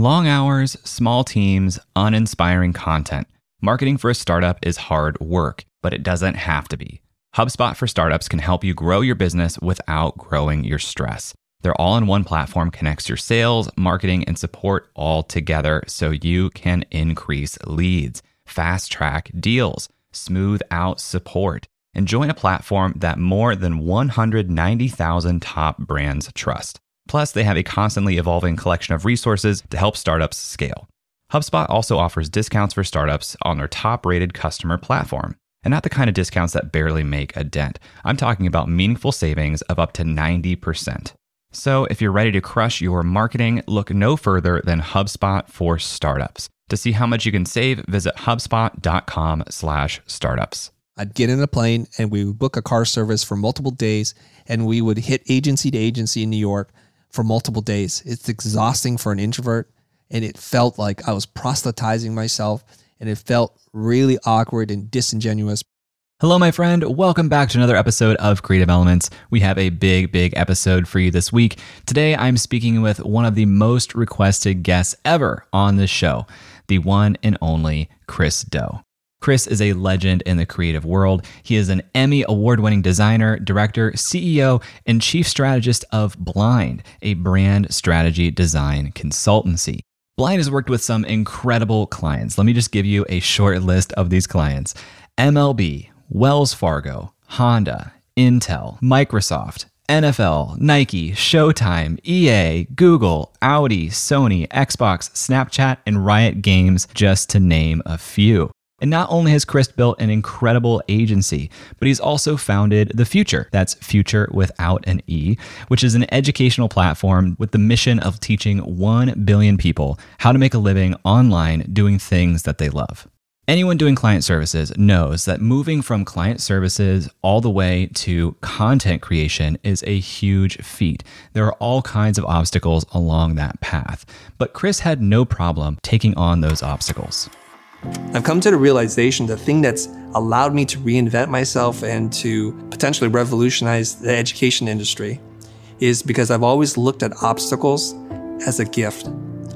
Long hours, small teams, uninspiring content. Marketing for a startup is hard work, but it doesn't have to be. HubSpot for Startups can help you grow your business without growing your stress. Their all in one platform connects your sales, marketing, and support all together so you can increase leads, fast track deals, smooth out support, and join a platform that more than 190,000 top brands trust. Plus, they have a constantly evolving collection of resources to help startups scale. HubSpot also offers discounts for startups on their top rated customer platform. And not the kind of discounts that barely make a dent. I'm talking about meaningful savings of up to 90%. So if you're ready to crush your marketing, look no further than HubSpot for startups. To see how much you can save, visit hubspot.com slash startups. I'd get in a plane and we would book a car service for multiple days and we would hit agency to agency in New York for multiple days. It's exhausting for an introvert and it felt like I was proselytizing myself and it felt really awkward and disingenuous. Hello, my friend. Welcome back to another episode of Creative Elements. We have a big, big episode for you this week. Today, I'm speaking with one of the most requested guests ever on this show, the one and only Chris Do. Chris is a legend in the creative world. He is an Emmy award winning designer, director, CEO, and chief strategist of Blind, a brand strategy design consultancy. Blind has worked with some incredible clients. Let me just give you a short list of these clients MLB, Wells Fargo, Honda, Intel, Microsoft, NFL, Nike, Showtime, EA, Google, Audi, Sony, Xbox, Snapchat, and Riot Games, just to name a few. And not only has Chris built an incredible agency, but he's also founded The Future. That's Future without an E, which is an educational platform with the mission of teaching 1 billion people how to make a living online doing things that they love. Anyone doing client services knows that moving from client services all the way to content creation is a huge feat. There are all kinds of obstacles along that path, but Chris had no problem taking on those obstacles. I've come to the realization the thing that's allowed me to reinvent myself and to potentially revolutionize the education industry is because I've always looked at obstacles as a gift.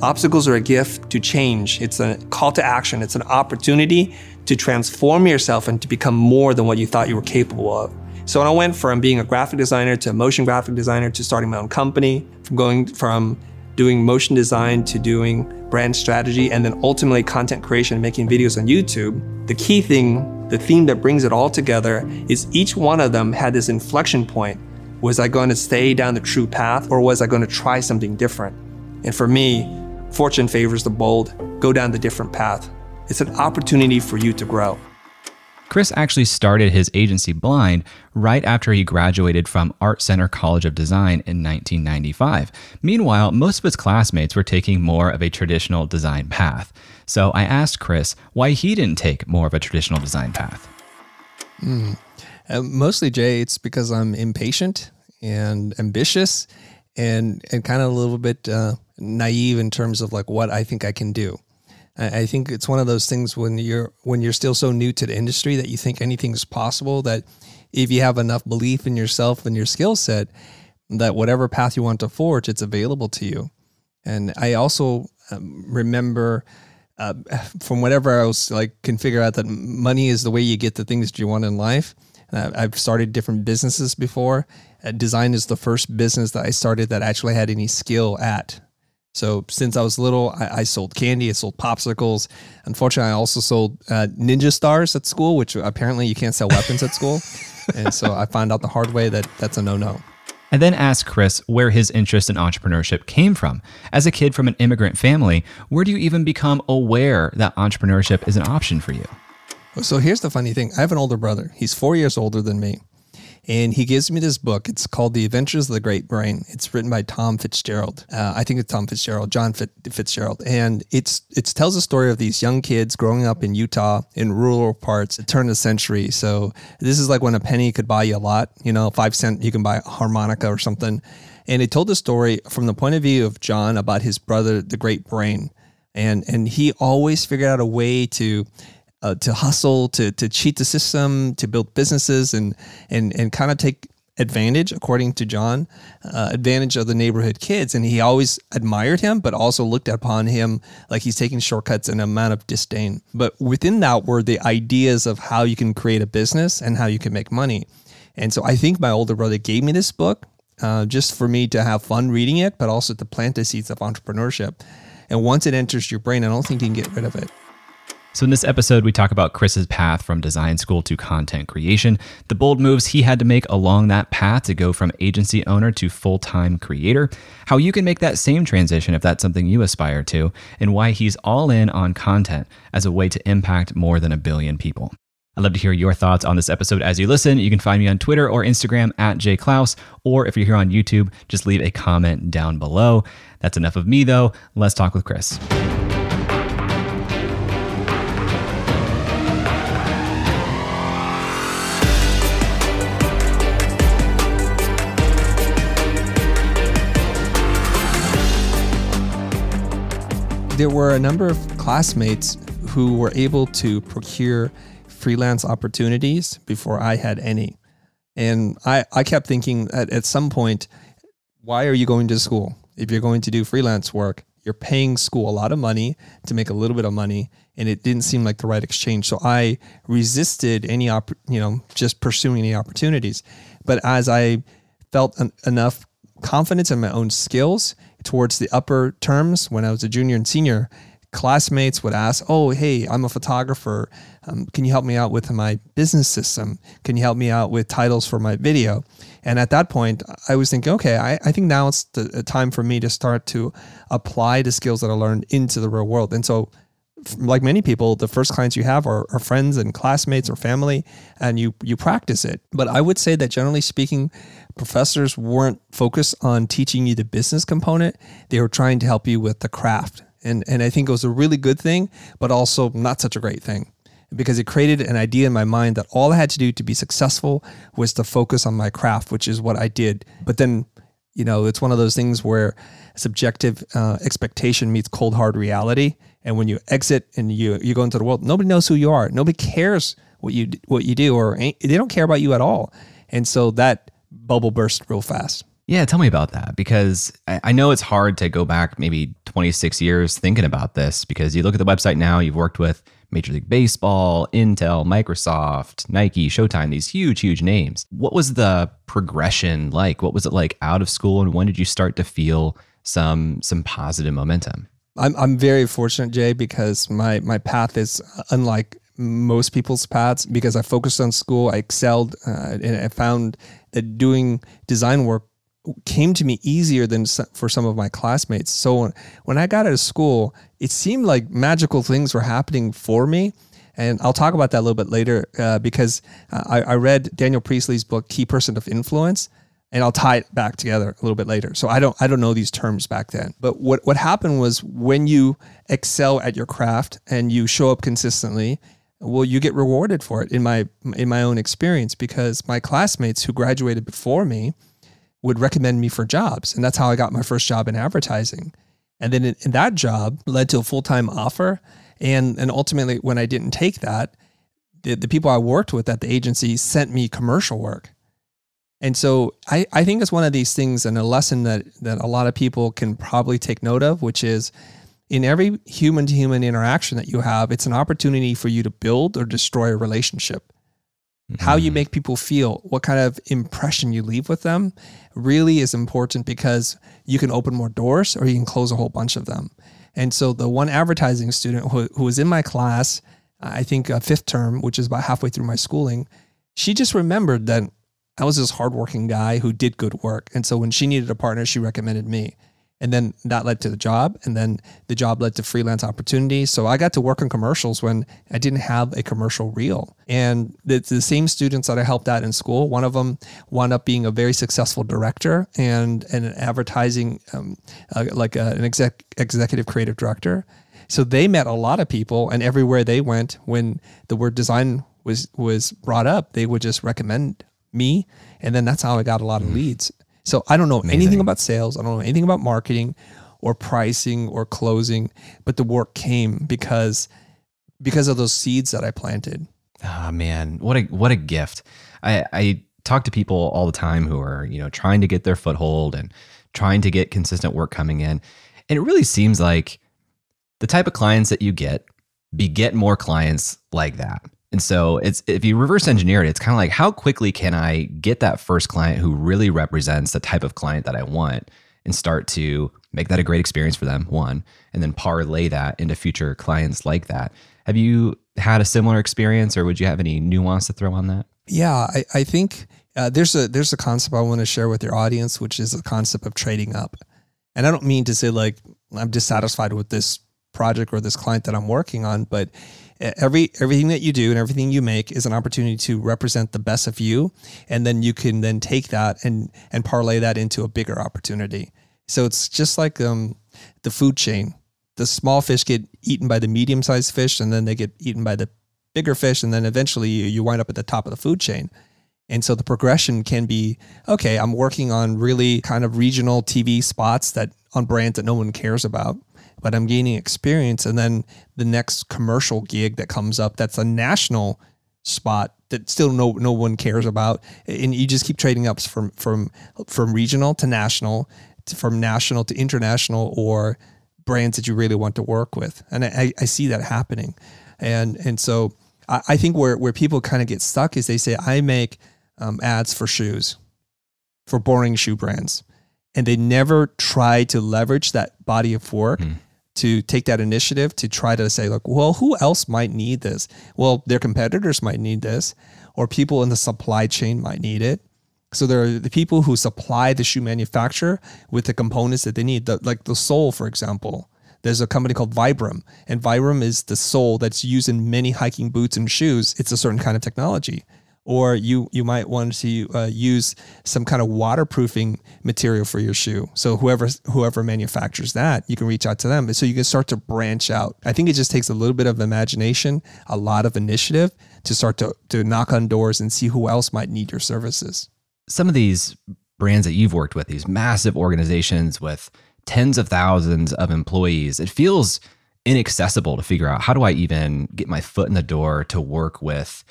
Obstacles are a gift to change. It's a call to action. It's an opportunity to transform yourself and to become more than what you thought you were capable of. So when I went from being a graphic designer to a motion graphic designer to starting my own company, from going from doing motion design to doing brand strategy, and then ultimately content creation, making videos on YouTube. The key thing, the theme that brings it all together is each one of them had this inflection point. Was I going to stay down the true path or was I going to try something different? And for me, fortune favors the bold, go down the different path. It's an opportunity for you to grow. Chris actually started his agency Blind right after he graduated from Art Center College of Design in 1995. Meanwhile, most of his classmates were taking more of a traditional design path. So I asked Chris why he didn't take more of a traditional design path. Mm. Uh, mostly, Jay, it's because I'm impatient and ambitious and, and kind of a little bit uh, naive in terms of like what I think I can do. I think it's one of those things when you're when you're still so new to the industry that you think anything's possible. That if you have enough belief in yourself and your skill set, that whatever path you want to forge, it's available to you. And I also um, remember uh, from whatever I was like, can figure out that money is the way you get the things that you want in life. Uh, I've started different businesses before. Uh, design is the first business that I started that actually had any skill at. So since I was little, I, I, sold candy, I sold popsicles. Unfortunately, I also sold uh, ninja stars at school, which apparently you can't sell weapons at school. And so I found out the hard way that that's a no-no. I then asked Chris where his interest in entrepreneurship came from. As a kid from an immigrant family, where do you even become aware that entrepreneurship is an option for you? So here's the funny thing. I have an older brother. He's four years older than me and he gives me this book. It's called The Adventures of the Great Brain. It's written by Tom Fitzgerald. Uh, I think it's Tom Fitzgerald, John Fitzgerald, and it's it tells a story of these young kids growing up in Utah in rural parts, at turn of the century. So this is like when a penny could buy you a lot. You know, five cent you can buy a harmonica or something. And it told the story from the point of view of John about his brother, the Great Brain, and and he always figured out a way to uh, to hustle, to to cheat the system, to build businesses, and and and kind of take advantage, according to John, uh, advantage of the neighborhood kids. And he always admired him, but also looked upon him like he's taking shortcuts and amount of disdain. But within that were the ideas of how you can create a business and how you can make money. And so I think my older brother gave me this book uh, just for me to have fun reading it, but also to plant the seeds of entrepreneurship. And once it enters your brain, I don't think you can get rid of it. So, in this episode, we talk about Chris's path from design school to content creation, the bold moves he had to make along that path to go from agency owner to full time creator, how you can make that same transition if that's something you aspire to, and why he's all in on content as a way to impact more than a billion people. I'd love to hear your thoughts on this episode as you listen. You can find me on Twitter or Instagram at jayclouse, or if you're here on YouTube, just leave a comment down below. That's enough of me, though. Let's talk with Chris. There were a number of classmates who were able to procure freelance opportunities before I had any. And I, I kept thinking at, at some point, why are you going to school? If you're going to do freelance work, you're paying school a lot of money to make a little bit of money and it didn't seem like the right exchange so i resisted any op- you know just pursuing any opportunities but as i felt enough confidence in my own skills towards the upper terms when I was a junior and senior, classmates would ask, "Oh, hey, I'm a photographer. Um, can you help me out with my business system? Can you help me out with titles for my video?" And at that point, I was thinking, okay, I, I think now it's the time for me to start to apply the skills that I learned into the real world. And so, like many people, the first clients you have are, are friends and classmates or family, and you you practice it. But I would say that generally speaking, professors weren't focused on teaching you the business component. They were trying to help you with the craft. And, and I think it was a really good thing, but also not such a great thing because it created an idea in my mind that all I had to do to be successful was to focus on my craft, which is what I did. But then, you know, it's one of those things where subjective uh, expectation meets cold hard reality. And when you exit and you you go into the world, nobody knows who you are. Nobody cares what you what you do, or they don't care about you at all. And so that bubble burst real fast. Yeah, tell me about that because I know it's hard to go back maybe 26 years thinking about this because you look at the website now, you've worked with Major League Baseball, Intel, Microsoft, Nike, Showtime, these huge, huge names. What was the progression like? What was it like out of school and when did you start to feel some some positive momentum? I'm I'm very fortunate, Jay, because my my path is unlike most people's paths because I focused on school. I excelled, uh, and I found that doing design work came to me easier than for some of my classmates. So when I got out of school, it seemed like magical things were happening for me. And I'll talk about that a little bit later uh, because I, I read Daniel Priestley's book, Key Person of Influence and I'll tie it back together a little bit later. So I don't I don't know these terms back then. But what what happened was when you excel at your craft and you show up consistently well you get rewarded for it in my in my own experience because my classmates who graduated before me would recommend me for jobs and that's how i got my first job in advertising. And then in, in that job led to a full-time offer and and ultimately when i didn't take that the, the people i worked with at the agency sent me commercial work. And so I, I think it's one of these things and a lesson that that a lot of people can probably take note of which is in every human to human interaction that you have, it's an opportunity for you to build or destroy a relationship. Mm-hmm. How you mm-hmm. make people feel, what kind of impression you leave with them really is important because you can open more doors or you can close a whole bunch of them. And so the one advertising student who, who was in my class, I think a fifth term, which is about halfway through my schooling, she just remembered that I was this hardworking guy who did good work. And so when she needed a partner, she recommended me and then that led to the job. And then the job led to freelance opportunities. So i got to work on commercials when i didn't have a commercial reel. And the, the same students that i helped out in school one of them wound up being a very successful director and, and an advertising um, uh, like a, an exec, executive creative director. So they met a lot of people and everywhere they went when the word design was was brought up they would just recommend me. And then that's how i got a lot of mm. leads so I don't know Amazing. anything about sales. I don't know anything about marketing or pricing or closing, but the work came because because of those seeds that I planted. Oh man, what a what a gift. I I talk to people all the time who are, you know, trying to get their foothold and trying to get consistent work coming in. And it really seems like the type of clients that you get beget more clients like that. And so it's if you reverse engineer it, it's kind of like how quickly can I get that first client who really represents the type of client that I want and start to make that a great experience for them, one, and then parlay that into future clients like that. Have you had a similar experience or would you have any nuance to throw on that? Yeah, I, I think uh, there's a there's a concept I want to share with your audience, which is the concept of trading up. And I don't mean to say like I'm dissatisfied with this project or this client that I'm working on, but every everything that you do and everything you make is an opportunity to represent the best of you, and then you can then take that and and parlay that into a bigger opportunity. So it's just like um, the food chain. The small fish get eaten by the medium sized fish, and then they get eaten by the bigger fish, and then eventually you, you wind up at the top of the food chain. And so the progression can be okay, I'm working on really kind of regional TV spots that on brands that no one cares about, but I'm gaining experience. And then the next commercial gig that comes up that's a national spot that still no no one cares about. And you just keep trading ups from from from regional to national, to, from national to international or brands that you really want to work with. And I, I see that happening. And and so I, I think where where people kind of get stuck is they say, I make um, ads for shoes, for boring shoe brands. And they never try to leverage that body of work mm. To take that initiative to try to say, like, well, who else might need this? Well, their competitors might need this, or people in the supply chain might need it. So there are the people who supply the shoe manufacturer with the components that they need, the, like the sole, for example. There's a company called Vibram, and Vibram is the sole that's used in many hiking boots and shoes. It's a certain kind of technology or you you might want to uh, use some kind of waterproofing material for your shoe. So whoever whoever manufactures that, you can reach out to them. So you can start to branch out. I think it just takes a little bit of imagination, a lot of initiative to start to to knock on doors and see who else might need your services. Some of these brands that you've worked with, these massive organizations with tens of thousands of employees, it feels inaccessible to figure out how do I even get my foot in the door to work with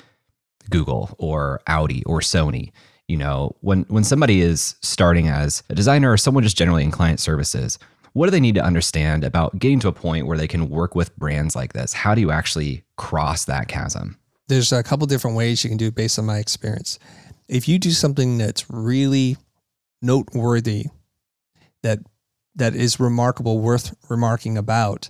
Google or Audi or Sony. You know, when when somebody is starting as a designer or someone just generally in client services, what do they need to understand about getting to a point where they can work with brands like this? How do you actually cross that chasm? There's a couple different ways you can do it based on my experience. If you do something that's really noteworthy, that that is remarkable, worth remarking about,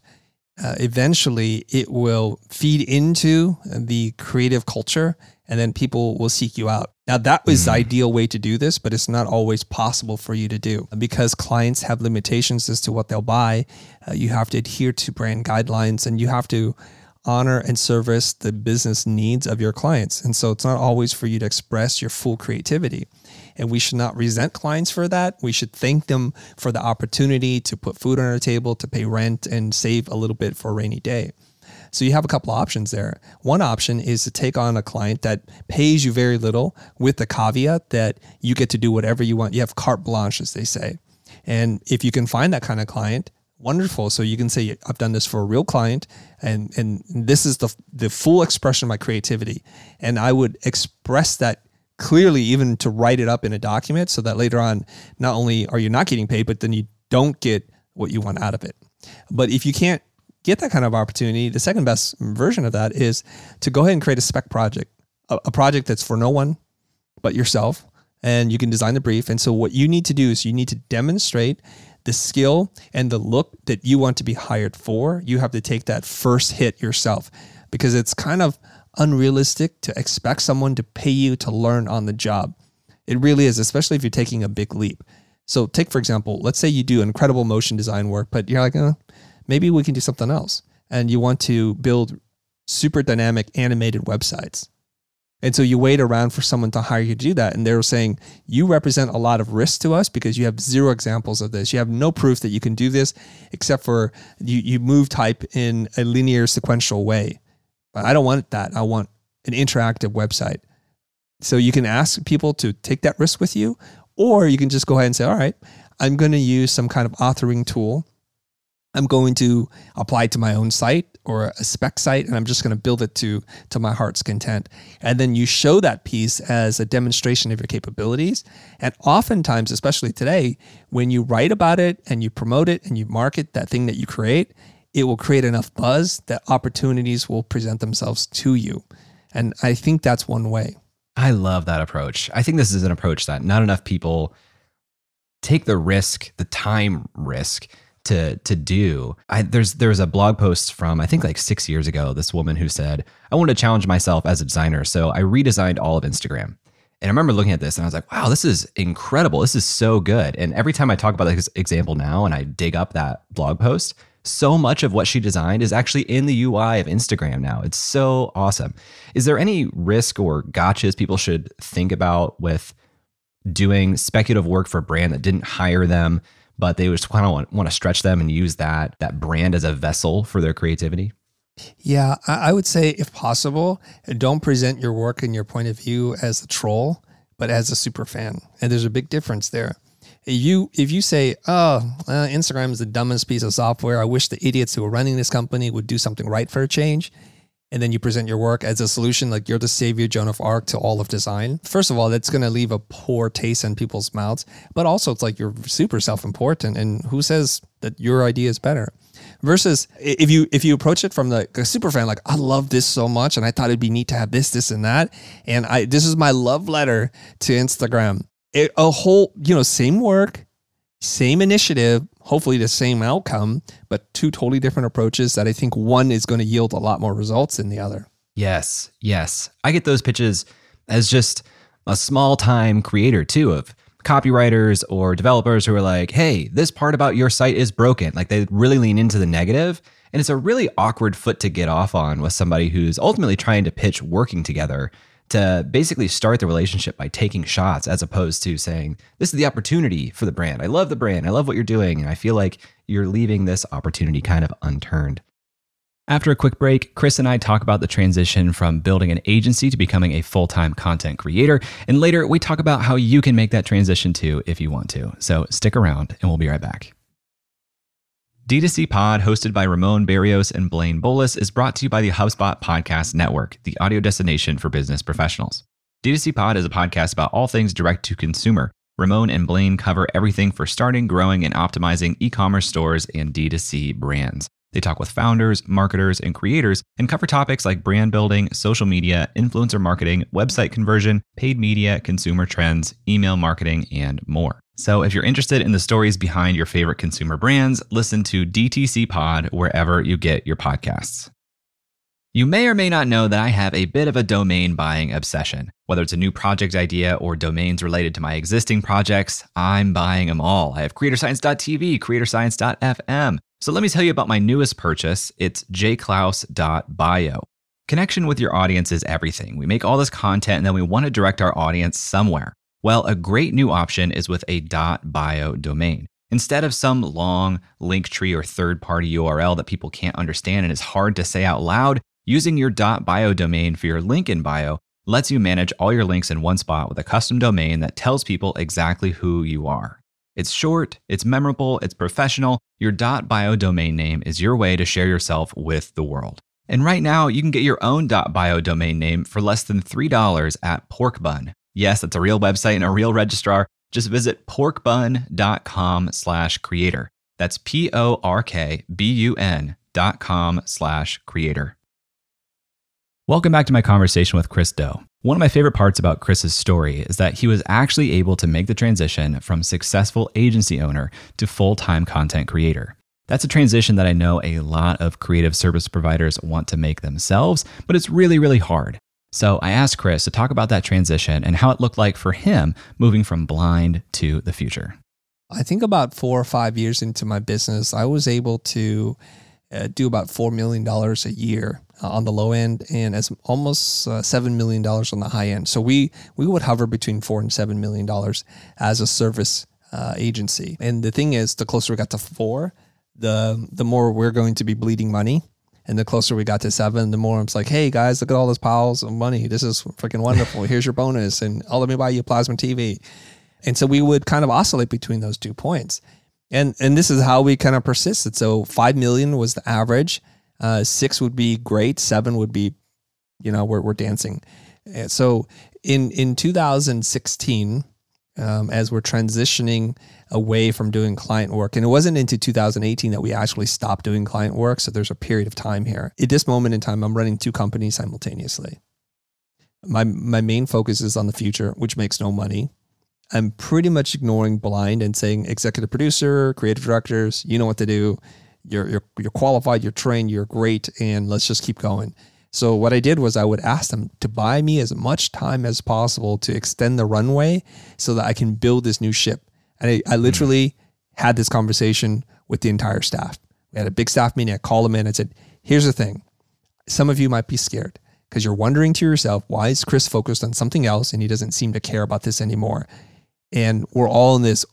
uh, eventually it will feed into the creative culture and then people will seek you out. Now, that was the mm-hmm. ideal way to do this, but it's not always possible for you to do because clients have limitations as to what they'll buy. Uh, you have to adhere to brand guidelines and you have to honor and service the business needs of your clients. And so it's not always for you to express your full creativity. And we should not resent clients for that. We should thank them for the opportunity to put food on our table, to pay rent, and save a little bit for a rainy day. So you have a couple options there. One option is to take on a client that pays you very little with the caveat that you get to do whatever you want. You have carte blanche, as they say. And if you can find that kind of client, wonderful. So you can say, I've done this for a real client and, and this is the, the full expression of my creativity. And I would express that clearly even to write it up in a document so that later on, not only are you not getting paid, but then you don't get what you want out of it. But if you can't get that kind of opportunity, the second best version of that is to go ahead and create a spec project, a, a project that's for no one but yourself. And you can design the brief. And so, what you need to do is you need to demonstrate the skill and the look that you want to be hired for. You have to take that first hit yourself because it's kind of unrealistic to expect someone to pay you to learn on the job. It really is, especially if you're taking a big leap. So, take for example, let's say you do incredible motion design work, but you're like, oh, maybe we can do something else. And you want to build super dynamic animated websites. And so you wait around for someone to hire you to do that. And they're saying, you represent a lot of risk to us because you have zero examples of this. You have no proof that you can do this except for you, you move type in a linear sequential way. But I don't want that. I want an interactive website. So you can ask people to take that risk with you, or you can just go ahead and say, all right, I'm going to use some kind of authoring tool I'm going to apply to my own site or a spec site and I'm just going to build it to to my heart's content. And then you show that piece as a demonstration of your capabilities. And oftentimes, especially today, when you write about it and you promote it and you market that thing that you create, it will create enough buzz that opportunities will present themselves to you. And I think that's one way. I love that approach. I think this is an approach that not enough people take the risk, the time risk to to do. I, there's there's a blog post from I think like six years ago. This woman who said I wanted to challenge myself as a designer, so I redesigned all of Instagram. And I remember looking at this and I was like, wow, this is incredible. This is so good. And every time I talk about this example now and I dig up that blog post, so much of what she designed is actually in the UI of Instagram now. It's so awesome. Is there any risk or gotchas people should think about with doing speculative work for a brand that didn't hire them, but they just kind of want, want to stretch them and use that that brand as a vessel for their creativity? Yeah, I would say if possible, don't present your work and your point of view as a troll, but as a super fan. And there's a big difference there you if you say, "Oh, uh, Instagram is the dumbest piece of software. I wish the idiots who are running this company would do something right for a change," and then you present your work as a solution, like you're the savior Joan of Arc to all of design. First of all, that's going to leave a poor taste in people's mouths, but also it's like you're super self-important, and who says that your idea is better? Versus if you if you approach it from the a super fan, like I love this so much, and I thought it'd be neat to have this, this, and that, and I this is my love letter to Instagram it, a whole, you know, same work, same initiative, hopefully the same outcome, but two totally different approaches that I think one is going to yield a lot more results than the other. Yes, yes. I get those pitches as just a small time creator too of copywriters or developers who are like, hey, this part about your site is broken. Like they really lean into the negative, And it's a really awkward foot to get off on with somebody who's ultimately trying to pitch working together to basically start the relationship by taking shots as opposed to saying, This is the opportunity for the brand. I love the brand. I love what you're doing. And I feel like you're leaving this opportunity kind of unturned. After a quick break, Chris and I talk about the transition from building an agency to becoming a full time content creator. And later, we talk about how you can make that transition too if you want to. So stick around and we'll be right back. D2C Pod, hosted by Ramon Berrios and Blaine Bolus, is brought to you by the HubSpot Podcast Network, the audio destination for business professionals. D2C Pod is a podcast about all things direct to consumer. Ramon and Blaine cover everything for starting, growing, and optimizing e commerce stores and D2C brands. They talk with founders, marketers, and creators and cover topics like brand building, social media, influencer marketing, website conversion, paid media, consumer trends, email marketing, and more. So if you're interested in the stories behind your favorite consumer brands, listen to DTC Pod wherever you get your podcasts. You may or may not know that I have a bit of a domain buying obsession. Whether it's a new project idea or domains related to my existing projects, I'm buying them all. I have creatorscience.tv, creatorscience.fm. So let me tell you about my newest purchase. It's jayclouse.bio. Connection with your audience is everything. We make all this content and then we want to direct our audience somewhere. Well, a great new option is with a .bio domain. Instead of some long link tree or third party URL that people can't understand and is hard to say out loud, using your .bio domain for your link in bio lets you manage all your links in one spot with a custom domain that tells people exactly who you are. It's short, it's memorable, it's professional. Your .bio domain name is your way to share yourself with the world. And right now, you can get your own .bio domain name for less than $3 at Porkbun. Yes, that's a real website and a real registrar. Just visit porkbun.com slash creator. That's P-O-R-K-B-U-N dot com slash creator. Welcome back to my conversation with Chris Do. One of my favorite parts about Chris's story is that he was actually able to make the transition from successful agency owner to full time content creator. That's a transition that I know a lot of creative service providers want to make themselves, but it's really, really hard. So I asked Chris to talk about that transition and how it looked like for him moving from blind to the future. I think about four or five years into my business, I was able to uh, do about $4 million a year uh, on the low end and as almost uh, $7 million on the high end. So we, we would hover between four and $7 million as a service uh, agency. And the thing is, the closer we got to four, the, the more we're going to be bleeding money and the closer we got to seven, the more I'm like, hey guys, look at all those piles of money. This is freaking wonderful. Here's your bonus. And oh, let me buy you a plasma TV. And so we would kind of oscillate between those two points. And and this is how we kind of persisted. So five million was the average. Uh, six would be great. Seven would be, you know, we're we're dancing. So in in 2016, um, as we're transitioning away from doing client work, and it wasn't into 2018 that we actually stopped doing client work. So there's a period of time here. At this moment in time, I'm running two companies simultaneously. My my main focus is on the future, which makes no money. I'm pretty much ignoring blind and saying executive producer, creative directors, you know what to do. You're you're you're qualified, you're trained, you're great, and let's just keep going. So what I did was I would ask them to buy me as much time as possible to extend the runway so that I can build this new ship. And I, I literally mm-hmm. had this conversation with the entire staff. We had a big staff meeting. I called them in and said, here's the thing. Some of you might be scared because you're wondering to yourself, why is Chris focused on something else and he doesn't seem to care about this anymore? and we're all in this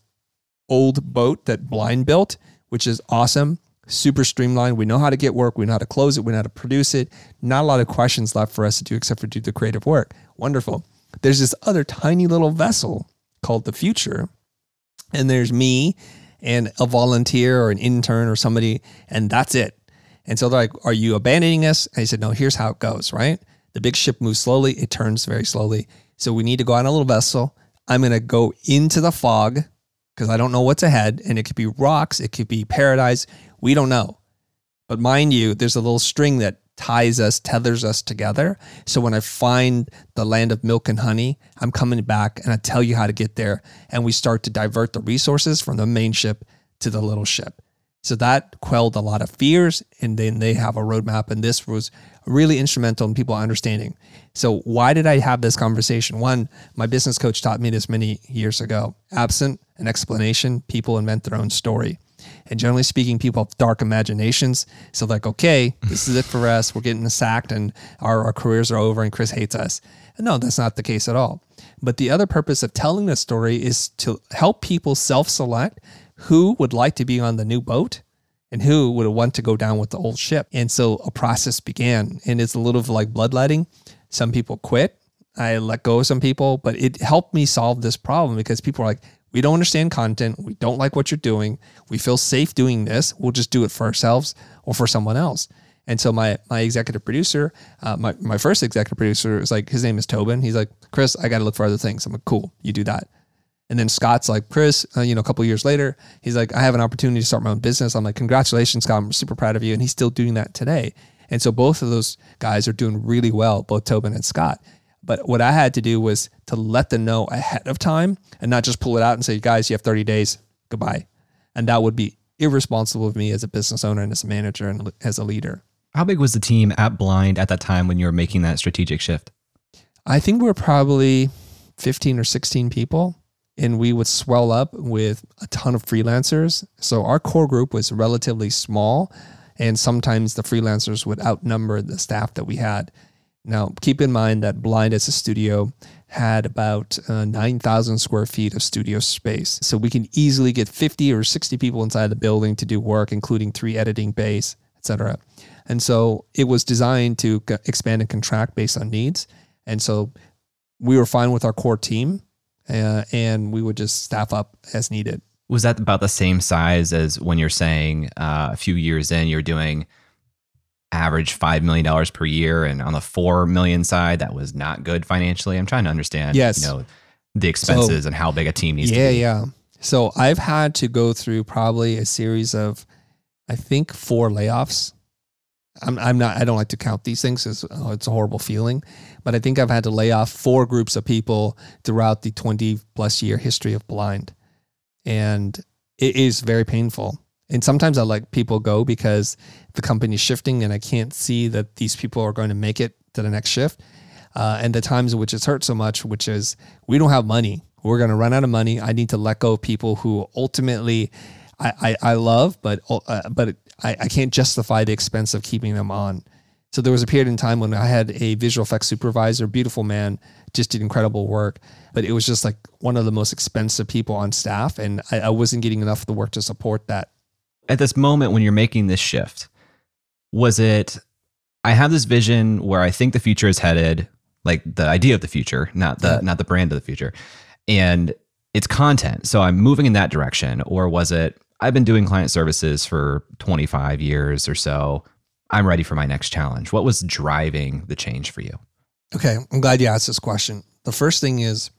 old boat that Blind built, which is awesome, super streamlined. We know how to get work, we know how to close it, we know how to produce it. Not a lot of questions left for us to do except for do the creative work. Wonderful. There's this other tiny little vessel called the future, and there's me and a volunteer or an intern or somebody, and that's it. And so they're like, Are you abandoning us? And I said, No, here's how it goes, right? The big ship moves slowly, it turns very slowly. So we need to go on a little vessel I'm going to go into the fog because I don't know what's ahead. And it could be rocks, it could be paradise. We don't know. But mind you, there's a little string that ties us, tethers us together. So when I find the land of milk and honey, I'm coming back and I tell you how to get there. And we start to divert the resources from the main ship to the little ship. So that quelled a lot of fears. And then they have a roadmap. And this was really instrumental in people understanding. So, why did I have this conversation? One, my business coach taught me this many years ago. Absent an explanation, people invent their own story. And generally speaking, people have dark imaginations. So, like, okay, this is it for us. We're getting sacked and our, our careers are over and Chris hates us. And no, that's not the case at all. But the other purpose of telling the story is to help people self select who would like to be on the new boat and who would want to go down with the old ship. And so a process began, and it's a little like bloodletting. Some people quit. I let go of some people, but it helped me solve this problem because people are like, we don't understand content. We don't like what you're doing. We feel safe doing this. We'll just do it for ourselves or for someone else. And so my my executive producer, uh, my my first executive producer is like his name is Tobin. He's like, Chris, I got to look for other things. I'm like, cool, you do that. And then Scott's like, Chris, uh, you know, a couple years later, he's like, I have an opportunity to start my own business. I'm like, congratulations, Scott. I'm super proud of you. And he's still doing that today. And so both of those guys are doing really well, both Tobin and Scott. But what I had to do was to let them know ahead of time and not just pull it out and say, guys, you have 30 days, goodbye. And that would be irresponsible of me as a business owner and as a manager and as a leader. How big was the team at Blind at that time when you were making that strategic shift? I think we are probably 15 or 16 people and we would swell up with a ton of freelancers. So our core group was relatively small, and sometimes the freelancers would outnumber the staff that we had. Now, keep in mind that Blind as a studio had about uh, 9,000 square feet of studio space. So we can easily get 50 or 60 people inside the building to do work, including three editing bays, etc. And so it was designed to expand and contract based on needs. And so we were fine with our core team uh, and we would just staff up as needed. Was that about the same size as when you're saying uh, a few years in, you're doing average $5 million per year and on the 4 million side, that was not good financially? I'm trying to understand, yes. you know, the expenses so, and how big a team needs yeah, to be. Yeah, yeah. So I've had to go through probably a series of, I think, four layoffs I'm, I'm not, I don't like to count these things because oh, it's a horrible feeling, but I think I've had to lay off four groups of people throughout the 20 plus year history of blind. And it is very painful. And sometimes I let people go because the company's shifting and I can't see that these people are going to make it to the next shift. Uh, and the times in which it's hurt so much, which is we don't have money. We're going to run out of money. I need to let go of people who ultimately I, I, I love, but uh, but I, I can't justify the expense of keeping them on. So there was a period in time when I had a visual effects supervisor, beautiful man, just did incredible work, but it was just like one of the most expensive people on staff, and I, I wasn't getting enough of the work to support that. At this moment when you're making this shift, was it? I have this vision where I think the future is headed, like the idea of the future, not the yeah. not the brand of the future, and it's content. So I'm moving in that direction, or was it? I've been doing client services for 25 years or so. I'm ready for my next challenge. What was driving the change for you? Okay, I'm glad you asked this question. The first thing is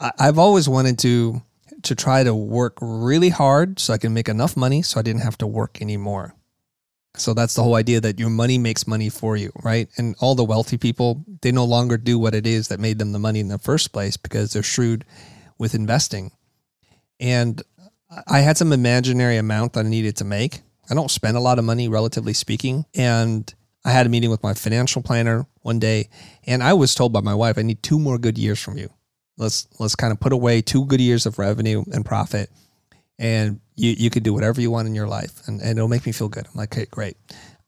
I've always wanted to to try to work really hard so I can make enough money so I didn't have to work anymore. So that's the whole idea that your money makes money for you, right? And all the wealthy people, they no longer do what it is that made them the money in the first place because they're shrewd with investing. And I had some imaginary amount that I needed to make. I don't spend a lot of money, relatively speaking. And I had a meeting with my financial planner one day, and I was told by my wife, I need two more good years from you. Let's let's kind of put away two good years of revenue and profit, and you you can do whatever you want in your life, and, and it'll make me feel good. I'm like, okay, great.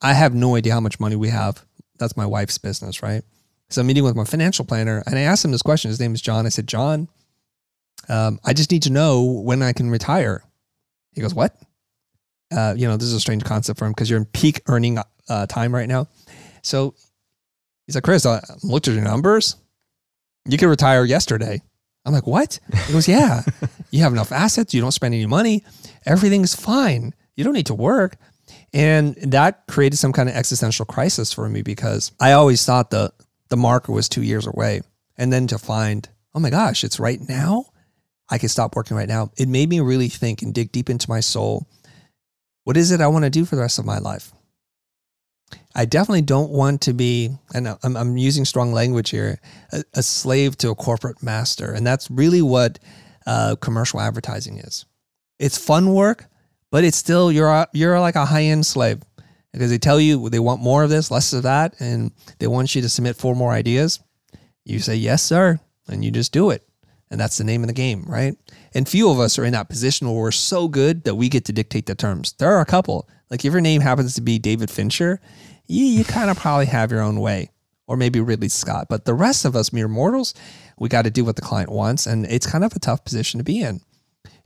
I have no idea how much money we have. That's my wife's business, right? So I'm meeting with my financial planner, and I asked him this question. His name is John. I said, John, um, I just need to know when I can retire. He goes, what? Uh, you know, this is a strange concept for him because you're in peak earning uh, time right now. So he's like, Chris, I looked at your numbers you could retire yesterday. I'm like, what? He goes, yeah, you have enough assets. You don't spend any money. Everything's fine. You don't need to work. And that created some kind of existential crisis for me because I always thought the, the marker was two years away. And then to find, oh my gosh, it's right now. I can stop working right now. It made me really think and dig deep into my soul. What is it I want to do for the rest of my life? I definitely don't want to be, and I'm, I'm using strong language here, a, a, slave to a corporate master. And that's really what uh, commercial advertising is. It's fun work, but it's still, you're, you're like a high end slave because they tell you they want more of this, less of that, and they want you to submit four more ideas. You say, yes, sir, and you just do it. And that's the name of the game, right? And few of us are in that position where we're so good that we get to dictate the terms. There are a couple. Like if your name happens to be David Fincher, you, you kind of probably have your own way, or maybe Ridley Scott. But the rest of us, mere mortals, we got to do what the client wants. And it's kind of a tough position to be in.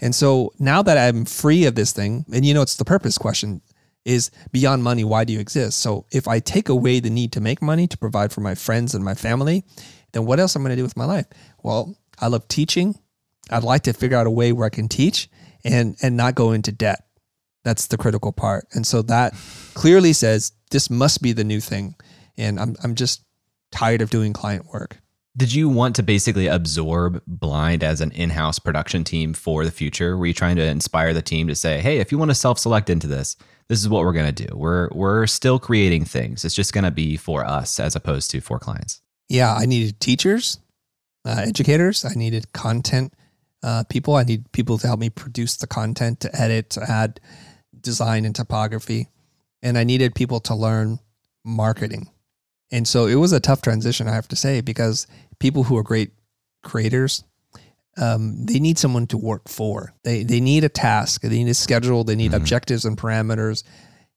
And so now that I'm free of this thing, and you know, it's the purpose question is beyond money, why do you exist? So if I take away the need to make money to provide for my friends and my family, then what else am I going to do with my life? Well, I love teaching. I'd like to figure out a way where I can teach and and not go into debt. That's the critical part. And so that clearly says this must be the new thing. And I'm, I'm just tired of doing client work. Did you want to basically absorb Blind as an in house production team for the future? Were you trying to inspire the team to say, hey, if you want to self select into this, this is what we're going to do? We're, we're still creating things. It's just going to be for us as opposed to for clients. Yeah, I needed teachers, uh, educators, I needed content uh, people. I need people to help me produce the content, to edit, to add design and typography. And I needed people to learn marketing. And so it was a tough transition, I have to say, because people who are great creators, um, they need someone to work for. They, they need a task, they need a schedule, they need mm-hmm. objectives and parameters,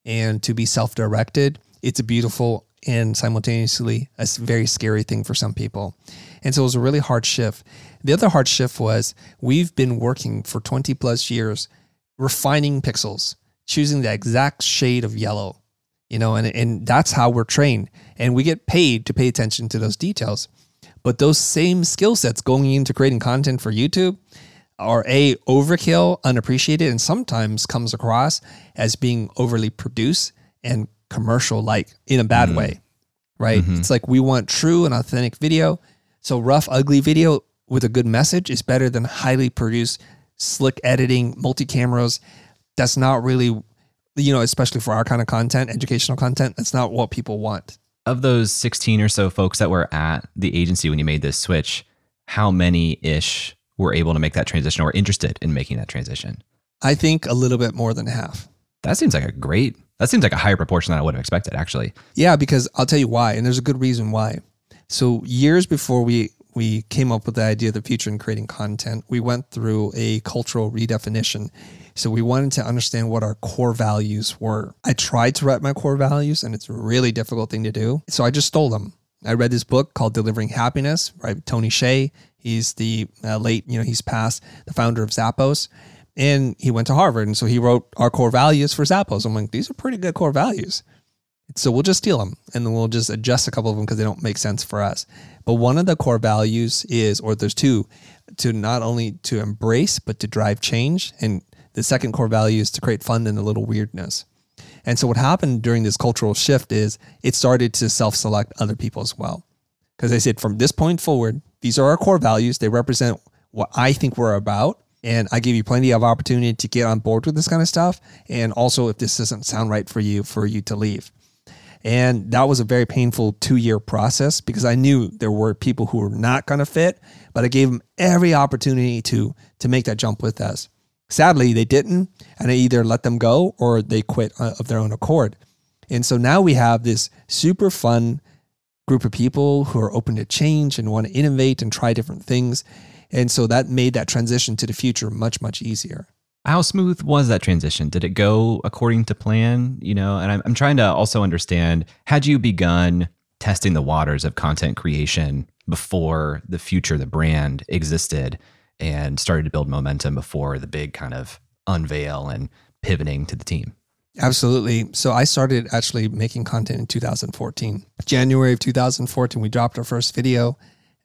and to be self directed. It's a beautiful and simultaneously a very scary thing for some people. And so it was a really hard shift. The other hard shift was we've been working for 20 plus years refining pixels choosing the exact shade of yellow, you know, and, and that's how we're trained. And we get paid to pay attention to those details. But those same skill sets going into creating content for YouTube are a overkill, unappreciated, and sometimes comes across as being overly produced and commercial like in a bad mm-hmm. way. Right. Mm-hmm. It's like we want true and authentic video. So rough, ugly video with a good message is better than highly produced, slick editing, multi cameras that's not really, you know, especially for our kind of content, educational content, that's not what people want. Of those 16 or so folks that were at the agency when you made this switch, how many ish were able to make that transition or interested in making that transition? I think a little bit more than half. That seems like a great, that seems like a higher proportion than I would have expected, actually. Yeah, because I'll tell you why. And there's a good reason why. So, years before we we came up with the idea of the future in creating content, we went through a cultural redefinition. So we wanted to understand what our core values were. I tried to write my core values, and it's a really difficult thing to do. So I just stole them. I read this book called Delivering Happiness by Tony Hsieh. He's the uh, late, you know, he's passed the founder of Zappos, and he went to Harvard, and so he wrote our core values for Zappos. I'm like, these are pretty good core values. So we'll just steal them and then we'll just adjust a couple of them because they don't make sense for us. But one of the core values is, or there's two, to not only to embrace but to drive change and the second core value is to create fun and a little weirdness. And so what happened during this cultural shift is it started to self-select other people as well. Because I said from this point forward, these are our core values. They represent what I think we're about. And I give you plenty of opportunity to get on board with this kind of stuff. And also, if this doesn't sound right for you, for you to leave. And that was a very painful two year process because I knew there were people who were not going to fit, but I gave them every opportunity to, to make that jump with us. Sadly, they didn't, and I either let them go or they quit uh, of their own accord. And so now we have this super fun group of people who are open to change and want to innovate and try different things. And so that made that transition to the future much, much easier. How smooth was that transition? Did it go according to plan? You know, and I'm, I'm trying to also understand had you begun testing the waters of content creation before the future, the brand existed and started to build momentum before the big kind of unveil and pivoting to the team? Absolutely. So I started actually making content in 2014. January of 2014, we dropped our first video.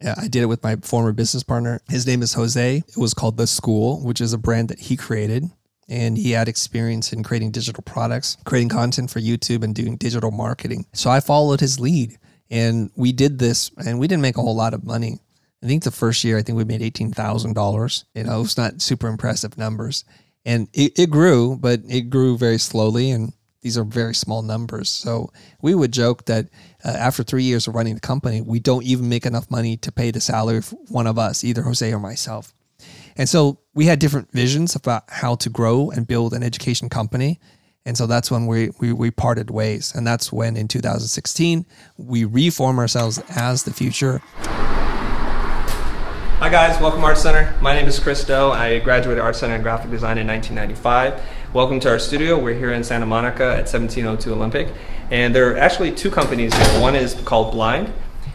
I did it with my former business partner. His name is Jose. It was called The School, which is a brand that he created. And he had experience in creating digital products, creating content for YouTube, and doing digital marketing. So I followed his lead. And we did this, and we didn't make a whole lot of money. I think the first year, I think we made $18,000. You know, it's not super impressive numbers and it, it grew, but it grew very slowly. And these are very small numbers. So we would joke that uh, after three years of running the company, we don't even make enough money to pay the salary of one of us, either Jose or myself. And so we had different visions about how to grow and build an education company. And so that's when we, we, we parted ways. And that's when in 2016, we reform ourselves as the future. Hi guys, welcome Art Center. My name is Chris Do. I graduated Art Center in graphic design in 1995. Welcome to our studio. We're here in Santa Monica at 1702 Olympic. And there are actually two companies here. One is called Blind,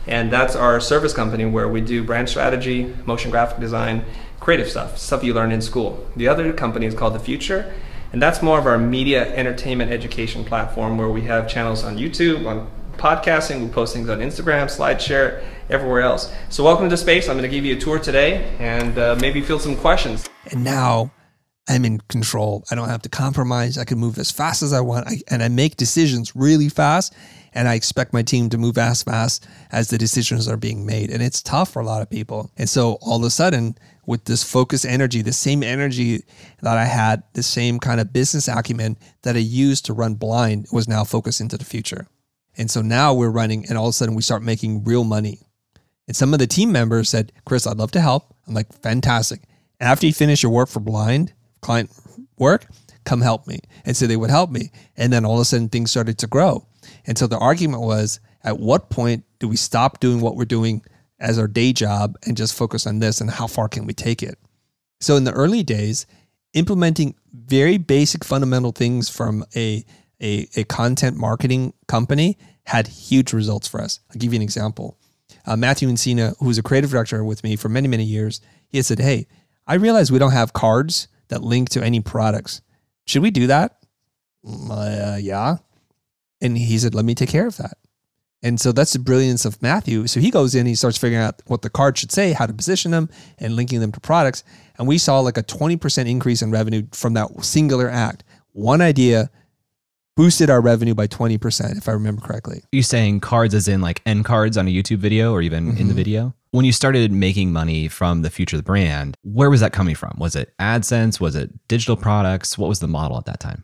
and that's our service company where we do brand strategy, motion graphic design, creative stuff, stuff you learn in school. The other company is called The Future, and that's more of our media entertainment education platform where we have channels on YouTube, on podcasting, we post things on Instagram, SlideShare, everywhere else. So, welcome to Space. I'm going to give you a tour today and uh, maybe field some questions. And now I'm in control. I don't have to compromise. I can move as fast as I want, I, and I make decisions really fast. And I expect my team to move as fast as the decisions are being made. And it's tough for a lot of people. And so, all of a sudden, with this focus energy, the same energy that I had, the same kind of business acumen that I used to run blind was now focused into the future. And so now we're running, and all of a sudden we start making real money. And some of the team members said, Chris, I'd love to help. I'm like, fantastic. After you finish your work for blind client work, come help me. And so they would help me. And then all of a sudden things started to grow. And so the argument was, at what point do we stop doing what we're doing as our day job and just focus on this and how far can we take it? So in the early days, implementing very basic fundamental things from a a, a content marketing company had huge results for us. I'll give you an example. Uh, Matthew Encina, who was a creative director with me for many, many years, he said, Hey, I realize we don't have cards that link to any products. Should we do that? Mm, uh, yeah. And he said, Let me take care of that. And so that's the brilliance of Matthew. So he goes in, he starts figuring out what the card should say, how to position them, and linking them to products. And we saw like a 20% increase in revenue from that singular act. One idea boosted our revenue by 20%, if I remember correctly. Are you saying cards as in like end cards on a YouTube video or even mm-hmm. in the mm-hmm. video? When you started making money from the future of the brand, where was that coming from? Was it AdSense? Was it digital products? What was the model at that time?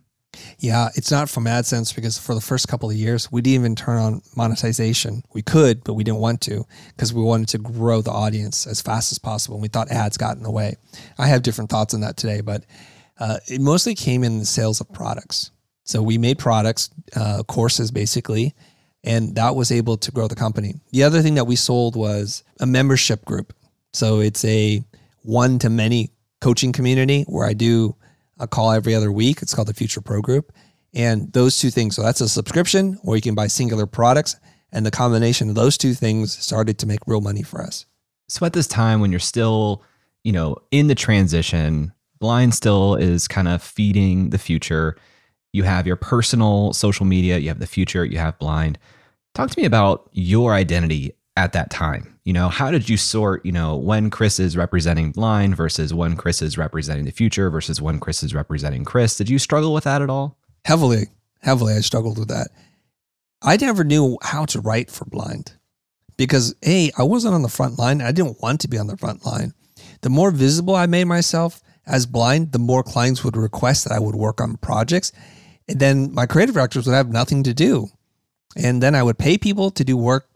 Yeah, it's not from AdSense because for the first couple of years, we didn't even turn on monetization. We could, but we didn't want to because we wanted to grow the audience as fast as possible. And we thought ads got in the way. I have different thoughts on that today, but uh, it mostly came in the sales of products. So we made products, uh, courses basically, and that was able to grow the company. The other thing that we sold was a membership group. So it's a one to many coaching community where I do a call every other week. It's called the Future Pro Group. And those two things, so that's a subscription or you can buy singular products. And the combination of those two things started to make real money for us. So at this time when you're still, you know, in the transition, Blind still is kind of feeding the future you have your personal social media, you have the future, you have blind. Talk to me about your identity at that time? You know, how did you sort, you know, when Chris is representing blind versus when Chris is representing the future versus when Chris is representing Chris? Did you struggle with that at all? Heavily, heavily, I struggled with that. I never knew how to write for blind because A, I wasn't on the front line. I didn't want to be on the front line. The more visible I made myself as blind, the more clients would request that I would work on projects. And then my creative directors would have nothing to do. And then I would pay people to do work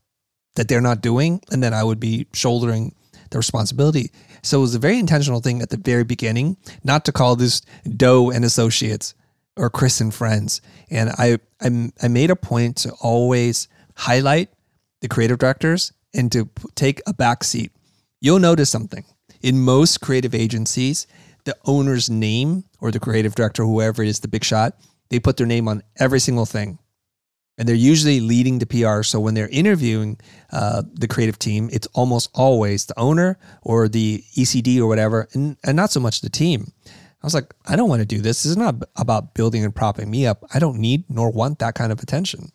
that they're not doing. And then I would be shouldering the responsibility. So it was a very intentional thing at the very beginning, not to call this Do and Associates or Chris and Friends. And I, I, I made a point to always highlight the creative directors and to take a back seat. You'll notice something. In most creative agencies, the owner's name or the creative director, whoever it is, the big shot, they put their name on every single thing. And they're usually leading the PR. So when they're interviewing uh, the creative team, it's almost always the owner or the ECD or whatever, and, and not so much the team. I was like, I don't want to do this. This is not about building and propping me up. I don't need nor want that kind of attention.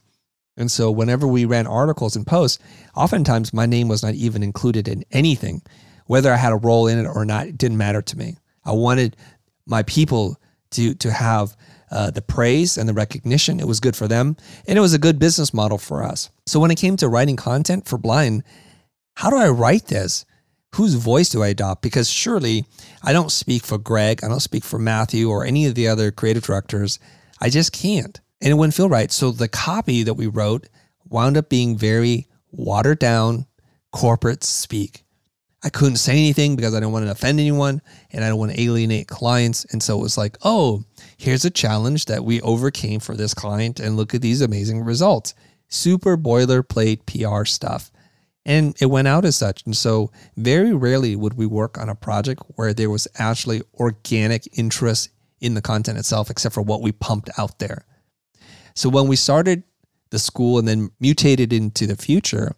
And so whenever we ran articles and posts, oftentimes my name was not even included in anything. Whether I had a role in it or not, it didn't matter to me. I wanted my people to to have uh, the praise and the recognition. It was good for them, and it was a good business model for us. So when it came to writing content for Blind, how do I write this? Whose voice do I adopt? Because surely I don't speak for Greg, I don't speak for Matthew or any of the other creative directors. I just can't and it wouldn't feel right. So the copy that we wrote wound up being very watered down corporate speak. I couldn't say anything because I didn't want to offend anyone and I don't want to alienate clients. And so it was like, oh, here's a challenge that we overcame for this client and look at these amazing results. Super boilerplate PR stuff. And it went out as such. And so very rarely would we work on a project where there was actually organic interest in the content itself, except for what we pumped out there. So when we started the school and then mutated into the future,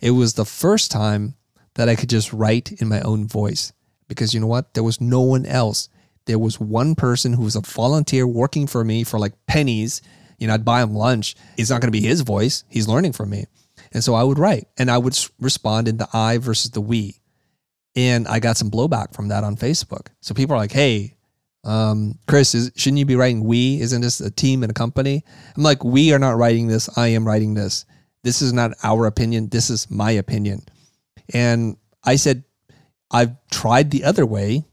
it was the first time that I could just write in my own voice because you know what? There was no one else. There was one person who was a volunteer working for me for like pennies. You know, I'd buy him lunch. It's not going to be his voice. He's learning from me. And so I would write and I would respond in the I versus the we. And I got some blowback from that on Facebook. So people are like, hey, um, Chris, is, shouldn't you be writing we? Isn't this a team and a company? I'm like, we are not writing this. I am writing this. This is not our opinion. This is my opinion. And I said, I've tried the other way.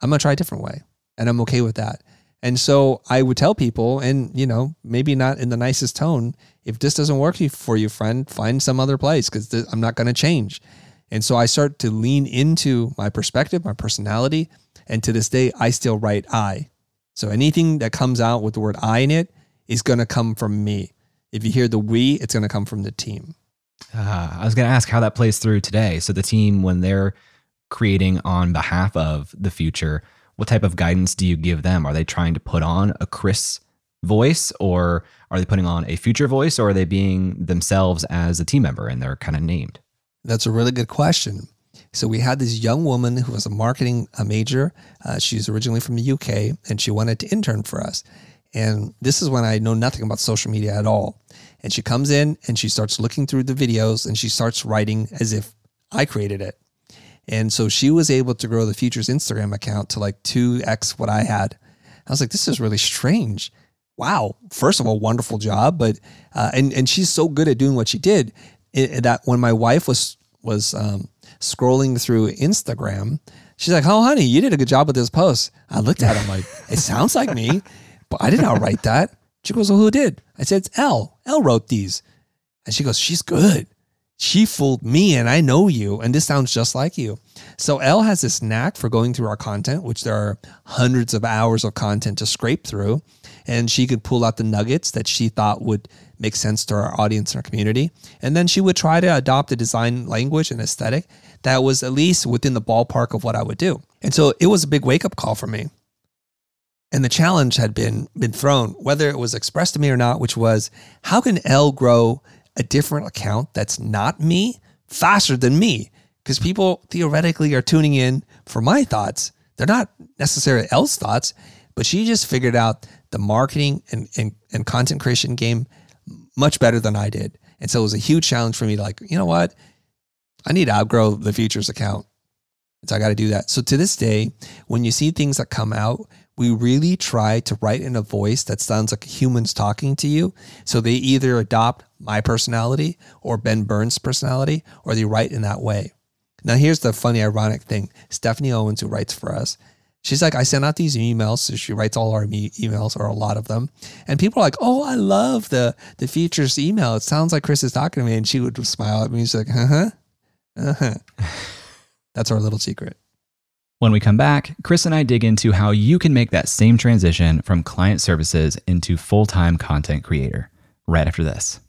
I'm going to try a different way. And I'm okay with that. And so I would tell people, and you know, maybe not in the nicest tone, if this doesn't work for you, friend, find some other place because I'm not going to change. And so I start to lean into my perspective, my personality, and to this day, I still write I. So anything that comes out with the word I in it is going to come from me. If you hear the we, it's going to come from the team. Uh, I was going to ask how that plays through today. So the team, when they're creating on behalf of the future, what type of guidance do you give them? Are they trying to put on a Chris voice or are they putting on a future voice or are they being themselves as a team member and they're kind of named? That's a really good question. So we had this young woman who was a marketing major. Uh, she's originally from the UK and she wanted to intern for us. And this is when I know nothing about social media at all. And she comes in and she starts looking through the videos and she starts writing as if I created it. And so she was able to grow the Futures Instagram account to like 2x what I had. I was like, this is really strange. Wow. First of all, wonderful job. But, uh, and, and she's so good at doing what she did it, that when my wife was, was, um, scrolling through Instagram. She's like, "Oh, honey, you did a good job with this post." I looked at him like, "It sounds like me, but I did not write that." She goes, "Well, who did?" I said, "It's Elle. Elle wrote these." And she goes, "She's good. She fooled me, and I know you, and this sounds just like you." So Elle has this knack for going through our content, which there are hundreds of hours of content to scrape through, and she could pull out the nuggets that she thought would make sense to our audience and our community. And then she would try to adopt a design language and aesthetic that was at least within the ballpark of what I would do. And so it was a big wake up call for me. And the challenge had been been thrown, whether it was expressed to me or not, which was how can Elle grow a different account that's not me faster than me? Because people theoretically are tuning in for my thoughts. They're not necessarily Elle's thoughts, but she just figured out the marketing and, and, and content creation game much better than I did. And so it was a huge challenge for me like, you know what? I need to outgrow the futures account. So I got to do that. So to this day, when you see things that come out, we really try to write in a voice that sounds like humans talking to you. So they either adopt my personality or Ben Burns' personality, or they write in that way. Now, here's the funny, ironic thing Stephanie Owens, who writes for us, she's like, I send out these emails. So she writes all our me- emails, or a lot of them. And people are like, oh, I love the, the features email. It sounds like Chris is talking to me. And she would smile at me. She's like, uh huh. Uh huh. That's our little secret. When we come back, Chris and I dig into how you can make that same transition from client services into full time content creator right after this.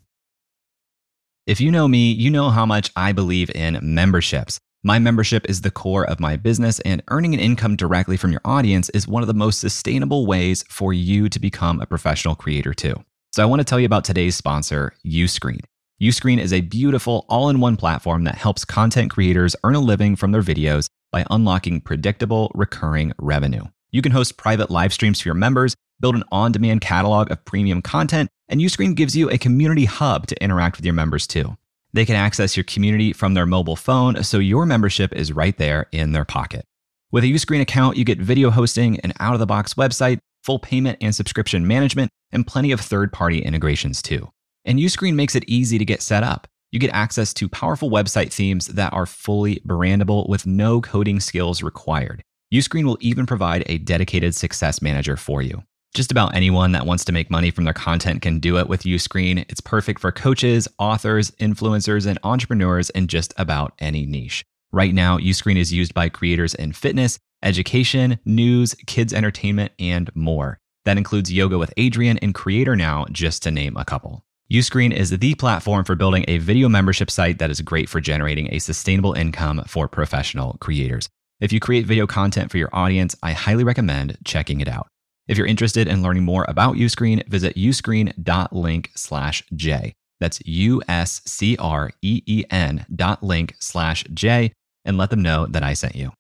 If you know me, you know how much I believe in memberships. My membership is the core of my business, and earning an income directly from your audience is one of the most sustainable ways for you to become a professional creator, too. So, I want to tell you about today's sponsor, Uscreen. Uscreen is a beautiful all in one platform that helps content creators earn a living from their videos by unlocking predictable, recurring revenue. You can host private live streams for your members, build an on demand catalog of premium content, and Uscreen gives you a community hub to interact with your members too. They can access your community from their mobile phone, so your membership is right there in their pocket. With a Uscreen account, you get video hosting, an out of the box website, full payment and subscription management, and plenty of third party integrations too. And Uscreen makes it easy to get set up. You get access to powerful website themes that are fully brandable with no coding skills required. Uscreen will even provide a dedicated success manager for you. Just about anyone that wants to make money from their content can do it with Uscreen. It's perfect for coaches, authors, influencers, and entrepreneurs in just about any niche. Right now, Uscreen is used by creators in fitness, education, news, kids entertainment, and more. That includes Yoga with Adriene and Creator Now, just to name a couple. Uscreen is the platform for building a video membership site that is great for generating a sustainable income for professional creators. If you create video content for your audience, I highly recommend checking it out. If you're interested in learning more about Uscreen, visit uscreen.link slash J. That's U-S-C-R-E-E-N dot link slash J and let them know that I sent you.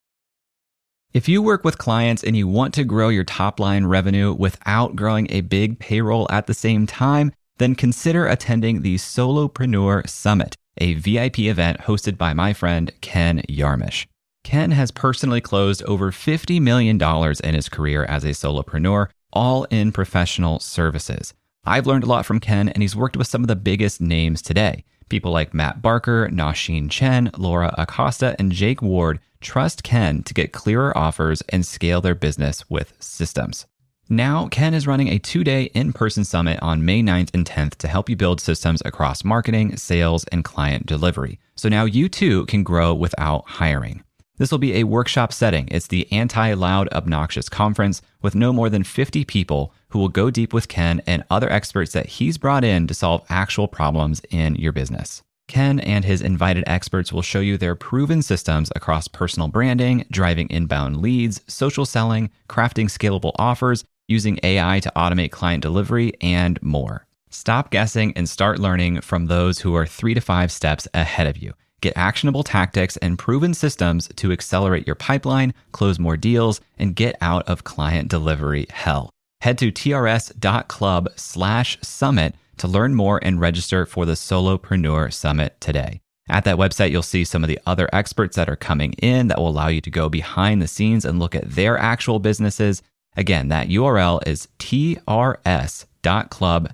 If you work with clients and you want to grow your top line revenue without growing a big payroll at the same time, then consider attending the Solopreneur Summit, a VIP event hosted by my friend Ken Yarmosh. Ken has personally closed over $50 million in his career as a solopreneur, all in professional services. I've learned a lot from Ken, and he's worked with some of the biggest names today. People like Matt Barker, Nasheen Chen, Laura Acosta, and Jake Ward trust Ken to get clearer offers and scale their business with systems. Now, Ken is running a two day in person summit on May 9th and 10th to help you build systems across marketing, sales, and client delivery. So now you too can grow without hiring. This will be a workshop setting. It's the Anti Loud Obnoxious Conference with no more than 50 people who will go deep with Ken and other experts that he's brought in to solve actual problems in your business. Ken and his invited experts will show you their proven systems across personal branding, driving inbound leads, social selling, crafting scalable offers, using AI to automate client delivery, and more. Stop guessing and start learning from those who are three to five steps ahead of you. Get actionable tactics and proven systems to accelerate your pipeline, close more deals, and get out of client delivery hell. Head to trs.club slash summit to learn more and register for the Solopreneur Summit today. At that website, you'll see some of the other experts that are coming in that will allow you to go behind the scenes and look at their actual businesses Again, that URL is trs.club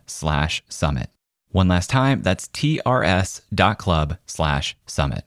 slash summit. One last time, that's trs.club slash summit.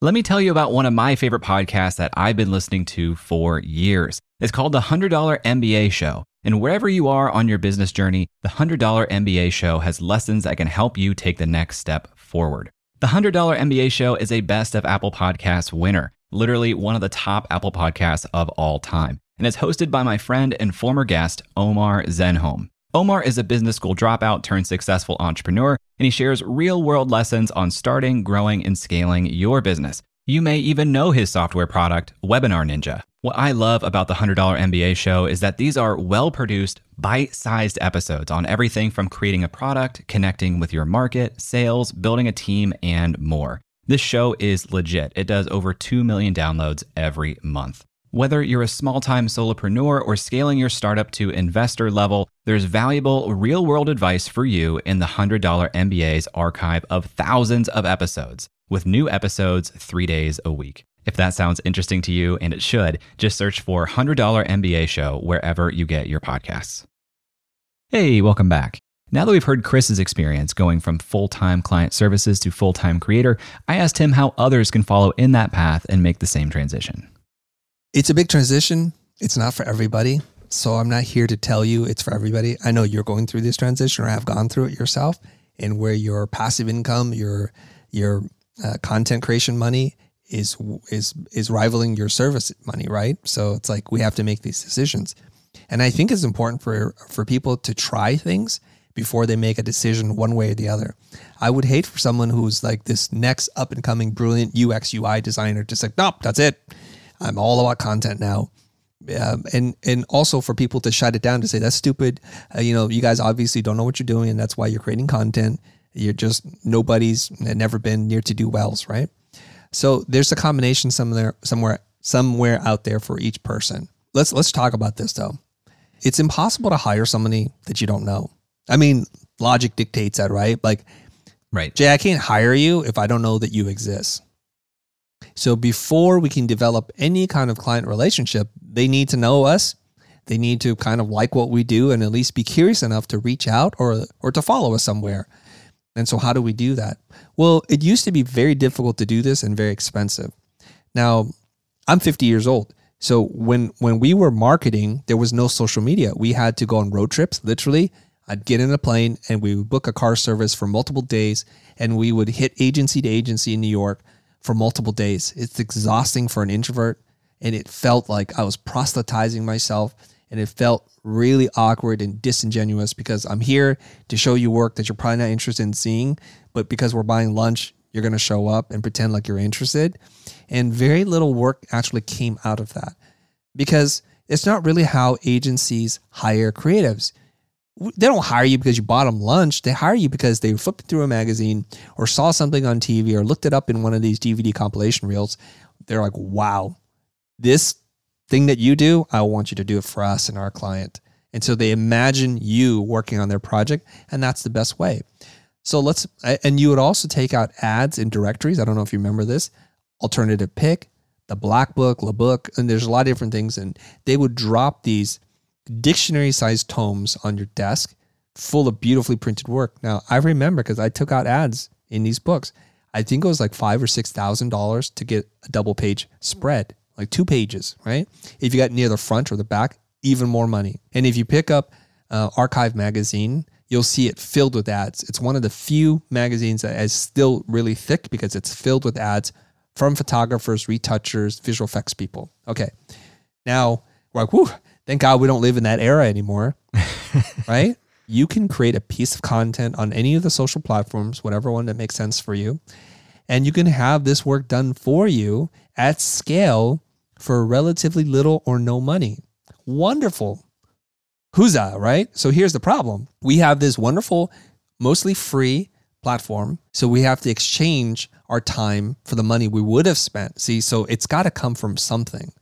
Let me tell you about one of my favorite podcasts that I've been listening to for years. It's called the $100 MBA Show. And wherever you are on your business journey, the $100 MBA Show has lessons that can help you take the next step forward. The $100 MBA Show is a best of Apple Podcasts winner, literally one of the top Apple podcasts of all time and it's hosted by my friend and former guest, Omar Zenhom. Omar is a business school dropout turned successful entrepreneur, and he shares real world lessons on starting, growing, and scaling your business. You may even know his software product, Webinar Ninja. What I love about the $100 MBA show is that these are well produced, bite sized episodes on everything from creating a product, connecting with your market, sales, building a team, and more. This show is legit. It does over 2 million downloads every month. Whether you're a small time solopreneur or scaling your startup to investor level, there's valuable real world advice for you in the $100 MBA's archive of thousands of episodes, with new episodes three days a week. If that sounds interesting to you, and it should, just search for $100 MBA Show wherever you get your podcasts. Hey, welcome back. Now that we've heard Chris's experience going from full time client services to full time creator, I asked him how others can follow in that path and make the same transition. It's a big transition. It's not for everybody. So I'm not here to tell you it's for everybody. I know you're going through this transition or have gone through it yourself and where your passive income, your your uh, content creation money is is is rivaling your service money, right? So it's like we have to make these decisions. And I think it's important for for people to try things before they make a decision one way or the other. I would hate for someone who's like this next up and coming brilliant UX UI designer just like, nope, that's it. I'm all about content now. Um, and and also for people to shut it down to say that's stupid. Uh, you know, you guys obviously don't know what you're doing, and that's why you're creating content. You're just nobody's never been near to do wells, right? So there's a combination somewhere somewhere somewhere out there for each person. Let's let's talk about this though. It's impossible to hire somebody that you don't know. I mean, logic dictates that, right? Like, right, Jay, I can't hire you if I don't know that you exist. So before we can develop any kind of client relationship, they need to know us. They need to kind of like what we do and at least be curious enough to reach out or or to follow us somewhere. And so how do we do that? Well, it used to be very difficult to do this and very expensive. Now, I'm 50 years old. So when when we were marketing, there was no social media. We had to go on road trips, literally. I'd get in a plane and we would book a car service for multiple days and we would hit agency to agency in New York for multiple days. It's exhausting for an introvert. And it felt like I was proselytizing myself. And it felt really awkward and disingenuous because I'm here to show you work that you're probably not interested in seeing. But because we're buying lunch, you're going to show up and pretend like you're interested. And very little work actually came out of that because it's not really how agencies hire creatives they don't hire you because you bought them lunch. They hire you because they flipped through a magazine or saw something on TV or looked it up in one of these DVD compilation reels. They're like, wow, this thing that you do, I want you to do it for us and our client. And so they imagine you working on their project, and that's the best way. So let's, and you would also take out ads in directories. I don't know if you remember this alternative pick, the black book, the book, and there's a lot of different things. And they would drop these dictionary sized tomes on your desk full of beautifully printed work. Now, I remember because I took out ads in these books. I think it was like five or six thousand dollars to get a double page spread, like two pages, right? If you got near the front or the back, even more money. And if you pick up uh, Archive magazine, you'll see it filled with ads. It's one of the few magazines that is still really thick because it's filled with ads from photographers, retouchers, visual effects people. Okay. Now, we're like, whoo, Thank God we don't live in that era anymore. right? You can create a piece of content on any of the social platforms, whatever one that makes sense for you. And you can have this work done for you at scale for relatively little or no money. Wonderful. Huzzah, right? So here's the problem we have this wonderful, mostly free platform. So we have to exchange our time for the money we would have spent. See, so it's got to come from something.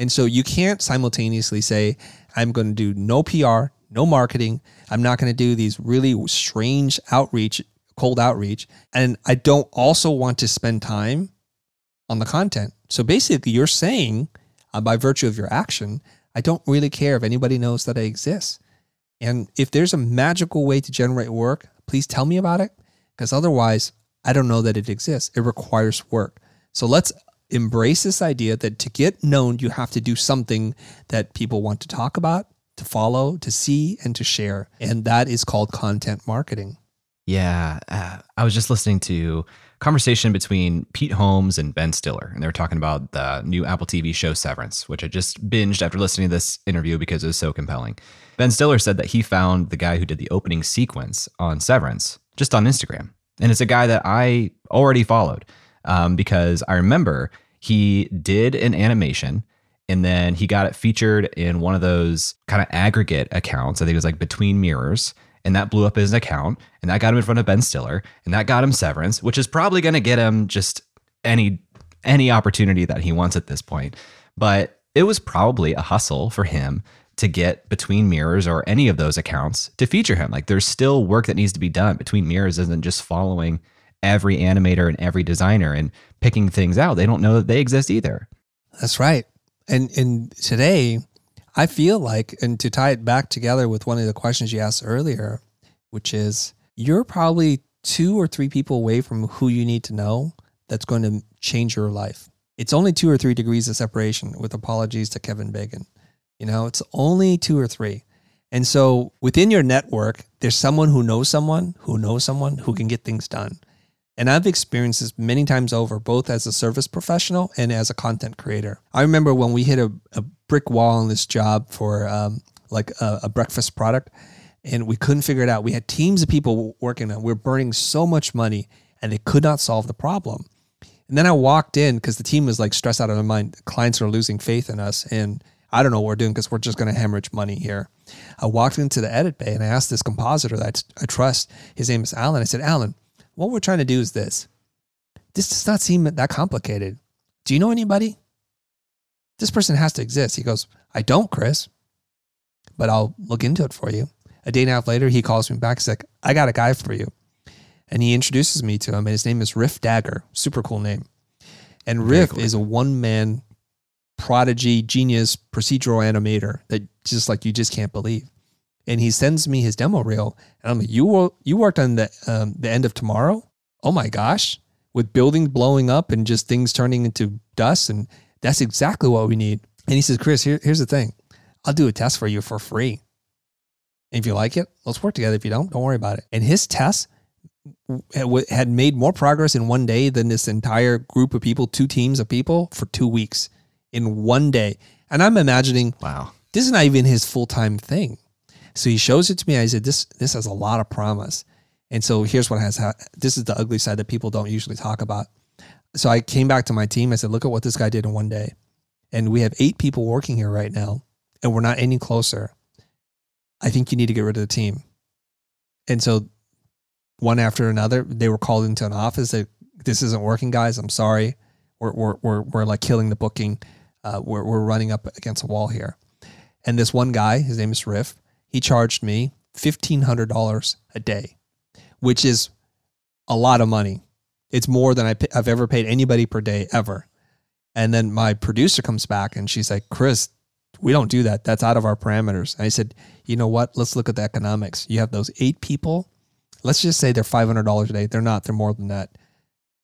And so you can't simultaneously say, I'm going to do no PR, no marketing. I'm not going to do these really strange outreach, cold outreach. And I don't also want to spend time on the content. So basically, you're saying, uh, by virtue of your action, I don't really care if anybody knows that I exist. And if there's a magical way to generate work, please tell me about it. Because otherwise, I don't know that it exists. It requires work. So let's embrace this idea that to get known, you have to do something that people want to talk about, to follow, to see, and to share. And that is called content marketing. Yeah. Uh, I was just listening to conversation between Pete Holmes and Ben Stiller, and they were talking about the new Apple TV show Severance, which I just binged after listening to this interview because it was so compelling. Ben Stiller said that he found the guy who did the opening sequence on Severance just on Instagram. And it's a guy that I already followed um, because I remember he did an animation and then he got it featured in one of those kind of aggregate accounts. I think it was like Between Mirrors. And that blew up his account and that got him in front of Ben Stiller and that got him severance, which is probably going to get him just any any opportunity that he wants at this point. But it was probably a hustle for him to get between mirrors or any of those accounts to feature him. Like there's still work that needs to be done between mirrors isn't just following every animator and every designer and picking things out. They don't know that they exist either. That's right. And and today I feel like and to tie it back together with one of the questions you asked earlier, which is you're probably two or three people away from who you need to know that's going to change your life. It's only two or three degrees of separation with apologies to Kevin Bacon. You know, it's only two or three. And so within your network, there's someone who knows someone who knows someone who can get things done. And I've experienced this many times over, both as a service professional and as a content creator. I remember when we hit a, a brick wall on this job for um, like a, a, breakfast product, and we couldn't figure it out. We had teams of people working on it. We we're burning so much money, and they could not solve the problem. And then I walked in because the team was like stressed out of their mind. Clients are losing faith in us, and I don't know what we're doing because we're just going to hemorrhage money here. I walked into the edit bay and I asked this compositor that I trust, his name is Alan. I said, Alan, what we're trying to do is this. This does not seem that complicated. Do you know anybody? This person has to exist. He goes, I don't, Chris, but I'll look into it for you. A day and a half later, he calls me back. He's like, I got a guy for you. And he introduces me to him, and his name is Riff Dagger. Super cool name. And Riff cool. is a one man prodigy, genius procedural animator that just like you just can't believe. And he sends me his demo reel, and I'm like, "You you worked on the um, the end of tomorrow? Oh my gosh!" With buildings blowing up and just things turning into dust, and that's exactly what we need. And he says, "Chris, here, here's the thing. I'll do a test for you for free. if you like it, let's work together. If you don't, don't worry about it." And his test had made more progress in one day than this entire group of people, two teams of people, for two weeks in one day. And I'm imagining, wow, this is not even his full time thing. So he shows it to me. I said, this this has a lot of promise. And so here's what has ha- this is the ugly side that people don't usually talk about. So I came back to my team. I said, look at what this guy did in one day. And we have eight people working here right now, and we're not any closer. I think you need to get rid of the team. And so one after another, they were called into an office that this isn't working, guys. I'm sorry. We're, we're, we're, we're like killing the booking uh, we're, we're running up against a wall here. And this one guy, his name is Riff, he charged me $1,500 a day, which is a lot of money. It's more than I have ever paid anybody per day ever. And then my producer comes back and she's like, Chris, we don't do that. That's out of our parameters. And I said, you know what? Let's look at the economics. You have those eight people. Let's just say they're $500 a day. They're not, they're more than that.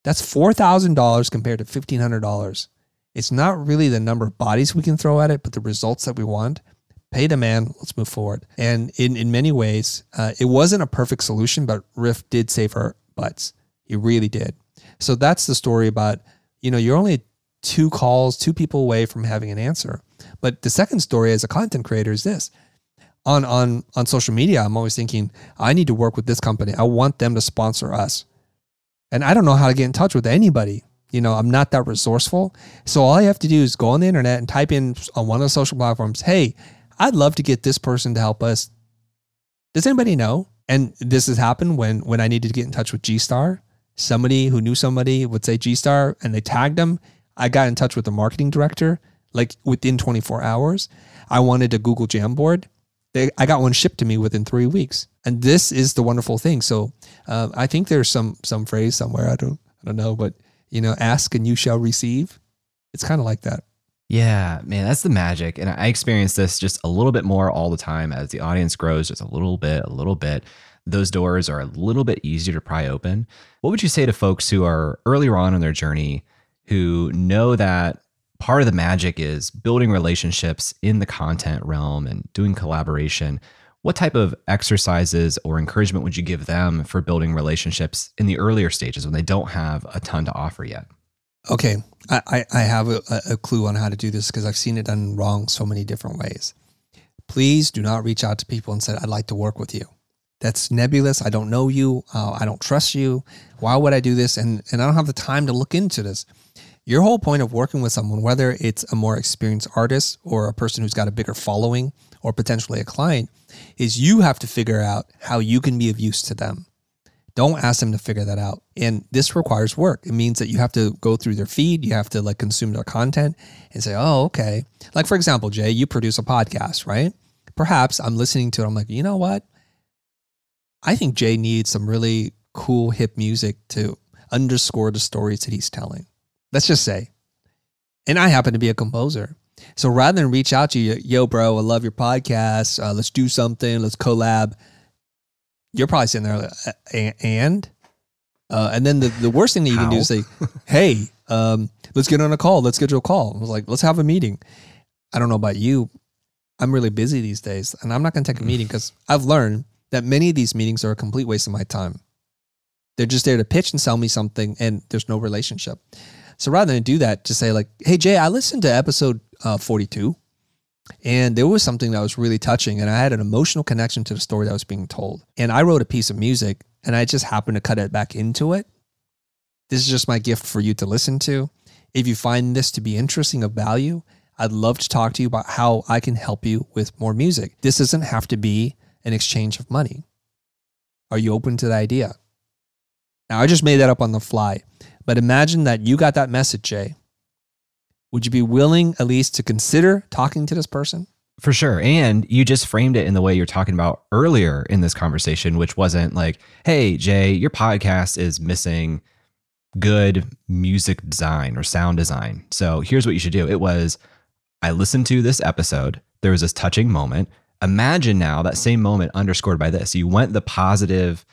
That's $4,000 compared to $1,500. It's not really the number of bodies we can throw at it, but the results that we want. Pay the man. Let's move forward. And in, in many ways, uh, it wasn't a perfect solution, but Riff did save our butts. He really did. So that's the story about, you know, you're only two calls, two people away from having an answer. But the second story as a content creator is this. On, on, on social media, I'm always thinking, I need to work with this company. I want them to sponsor us. And I don't know how to get in touch with anybody you know, I'm not that resourceful. So all you have to do is go on the internet and type in on one of the social platforms, hey, I'd love to get this person to help us. Does anybody know? And this has happened when when I needed to get in touch with G Star. Somebody who knew somebody would say G Star and they tagged them. I got in touch with the marketing director like within 24 hours. I wanted a Google Jamboard. They, I got one shipped to me within three weeks. And this is the wonderful thing. So uh, I think there's some some phrase somewhere. I don't I don't know, but you know, ask and you shall receive. It's kind of like that. Yeah, man, that's the magic. And I experience this just a little bit more all the time as the audience grows, just a little bit, a little bit. Those doors are a little bit easier to pry open. What would you say to folks who are earlier on in their journey who know that part of the magic is building relationships in the content realm and doing collaboration? What type of exercises or encouragement would you give them for building relationships in the earlier stages when they don't have a ton to offer yet? Okay, I, I have a, a clue on how to do this because I've seen it done wrong so many different ways. Please do not reach out to people and say, I'd like to work with you. That's nebulous. I don't know you. Uh, I don't trust you. Why would I do this? And, and I don't have the time to look into this. Your whole point of working with someone, whether it's a more experienced artist or a person who's got a bigger following or potentially a client, is you have to figure out how you can be of use to them. Don't ask them to figure that out. And this requires work. It means that you have to go through their feed, you have to like consume their content and say, oh, okay. Like, for example, Jay, you produce a podcast, right? Perhaps I'm listening to it. I'm like, you know what? I think Jay needs some really cool, hip music to underscore the stories that he's telling. Let's just say. And I happen to be a composer. So rather than reach out to you, yo, bro, I love your podcast. Uh, let's do something. Let's collab you're probably sitting there like, and uh, and then the, the worst thing that you How? can do is say, hey, um, let's get on a call. Let's schedule a call. I was like, let's have a meeting. I don't know about you. I'm really busy these days and I'm not going to take a meeting because I've learned that many of these meetings are a complete waste of my time. They're just there to pitch and sell me something and there's no relationship. So rather than do that, just say like, hey, Jay, I listened to episode uh, 42 and there was something that was really touching, and I had an emotional connection to the story that was being told. And I wrote a piece of music, and I just happened to cut it back into it. This is just my gift for you to listen to. If you find this to be interesting of value, I'd love to talk to you about how I can help you with more music. This doesn't have to be an exchange of money. Are you open to the idea? Now, I just made that up on the fly, but imagine that you got that message, Jay, would you be willing at least to consider talking to this person? For sure. And you just framed it in the way you're talking about earlier in this conversation, which wasn't like, hey, Jay, your podcast is missing good music design or sound design. So here's what you should do. It was, I listened to this episode. There was this touching moment. Imagine now that same moment underscored by this. You went the positive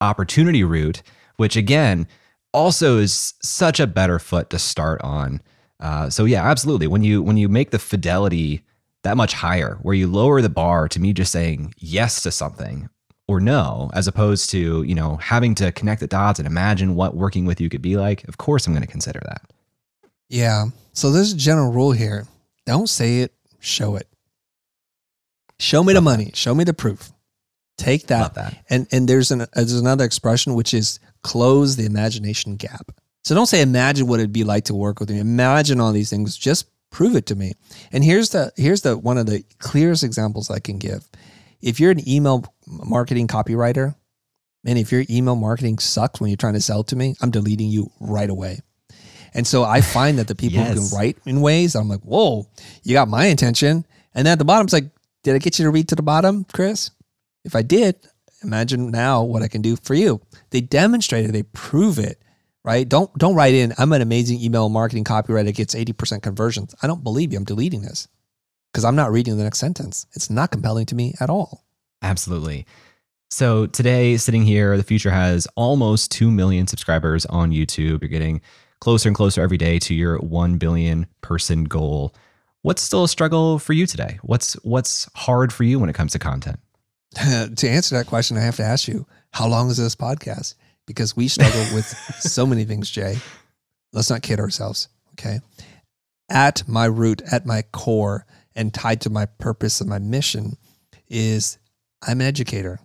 opportunity route, which again, also is such a better foot to start on uh, so yeah, absolutely. When you when you make the fidelity that much higher, where you lower the bar to me just saying yes to something or no, as opposed to you know having to connect the dots and imagine what working with you could be like. Of course, I'm going to consider that. Yeah. So there's a general rule here: don't say it, show it. Show me Love the money. That. Show me the proof. Take that. that. And and there's an there's another expression which is close the imagination gap. So don't say imagine what it'd be like to work with me. Imagine all these things. Just prove it to me. And here's the here's the one of the clearest examples I can give. If you're an email marketing copywriter, and if your email marketing sucks when you're trying to sell to me, I'm deleting you right away. And so I find that the people yes. who can write in ways, I'm like, whoa, you got my attention. And then at the bottom, it's like, did I get you to read to the bottom, Chris? If I did, imagine now what I can do for you. They demonstrate it, they prove it right? Don't don't write in. I'm an amazing email marketing copywriter that gets 80% conversions. I don't believe you. I'm deleting this because I'm not reading the next sentence. It's not compelling to me at all. Absolutely. So today, sitting here, the future has almost 2 million subscribers on YouTube. You're getting closer and closer every day to your 1 billion person goal. What's still a struggle for you today? What's what's hard for you when it comes to content? to answer that question, I have to ask you, how long is this podcast? Because we struggle with so many things, Jay. Let's not kid ourselves. Okay. At my root, at my core, and tied to my purpose and my mission is I'm an educator.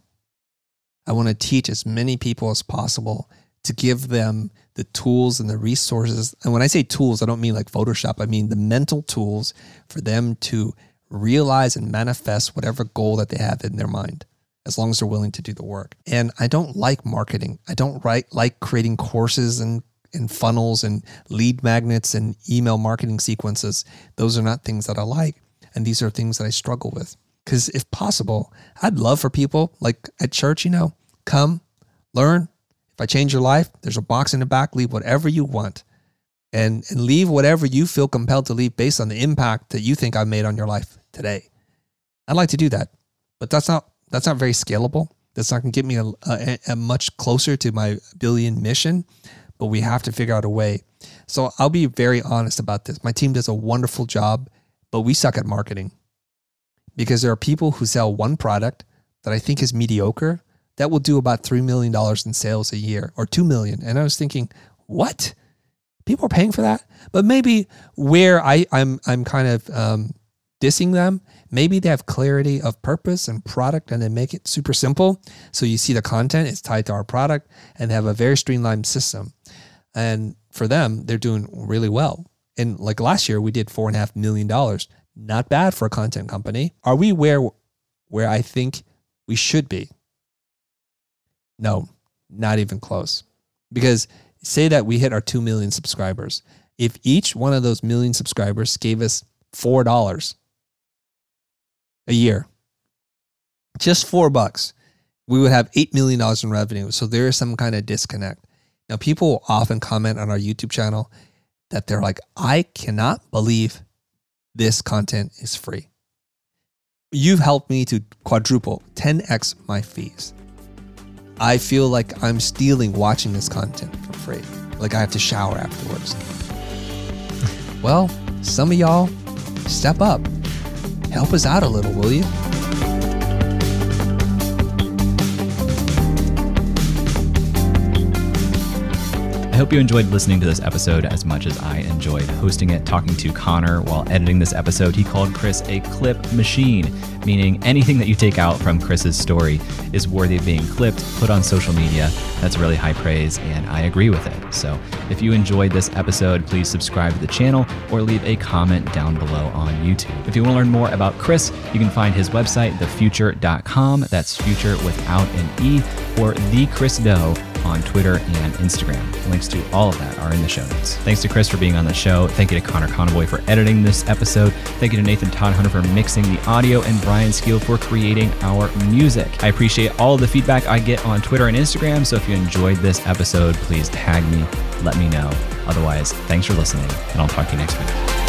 I want to teach as many people as possible to give them the tools and the resources. And when I say tools, I don't mean like Photoshop, I mean the mental tools for them to realize and manifest whatever goal that they have in their mind as long as they're willing to do the work. And I don't like marketing. I don't write, like creating courses and, and funnels and lead magnets and email marketing sequences. Those are not things that I like. And these are things that I struggle with. Because if possible, I'd love for people like at church, you know, come, learn. If I change your life, there's a box in the back, leave whatever you want. And, and leave whatever you feel compelled to leave based on the impact that you think I've made on your life today. I'd like to do that, but that's not that's not very scalable. That's not going to get me a, a, a much closer to my billion mission, but we have to figure out a way. So I'll be very honest about this. My team does a wonderful job, but we suck at marketing because there are people who sell one product that I think is mediocre that will do about $3 million in sales a year or 2 million. And I was thinking, what? People are paying for that? But maybe where I, I'm, I'm kind of um, dissing them Maybe they have clarity of purpose and product and they make it super simple. So you see the content is tied to our product and they have a very streamlined system. And for them, they're doing really well. And like last year, we did four and a half million dollars. Not bad for a content company. Are we where where I think we should be? No, Not even close. Because say that we hit our 2 million subscribers. If each one of those million subscribers gave us $4 a year, just four bucks, we would have $8 million in revenue. So there is some kind of disconnect. Now, people often comment on our YouTube channel that they're like, I cannot believe this content is free. You've helped me to quadruple, 10x my fees. I feel like I'm stealing watching this content for free. Like I have to shower afterwards. well, some of y'all step up. Help us out a little, will you? I hope you enjoyed listening to this episode as much as I enjoyed hosting it, talking to Connor while editing this episode. He called Chris a clip machine, meaning anything that you take out from Chris's story is worthy of being clipped, put on social media. That's really high praise, and I agree with it. So if you enjoyed this episode, please subscribe to the channel or leave a comment down below on YouTube. If you want to learn more about Chris, you can find his website, thefutur.com. That's future without an E, or the Chris Do on Twitter and Instagram. Links to all of that are in the show notes. Thanks to Chris for being on the show. Thank you to Connor Conboy for editing this episode. Thank you to Nathan Todd Hunter for mixing the audio and Brian Skeel for creating our music. I appreciate all the feedback I get on Twitter and Instagram. So if you enjoyed this episode, please tag me, let me know. Otherwise, thanks for listening, and I'll talk to you next week.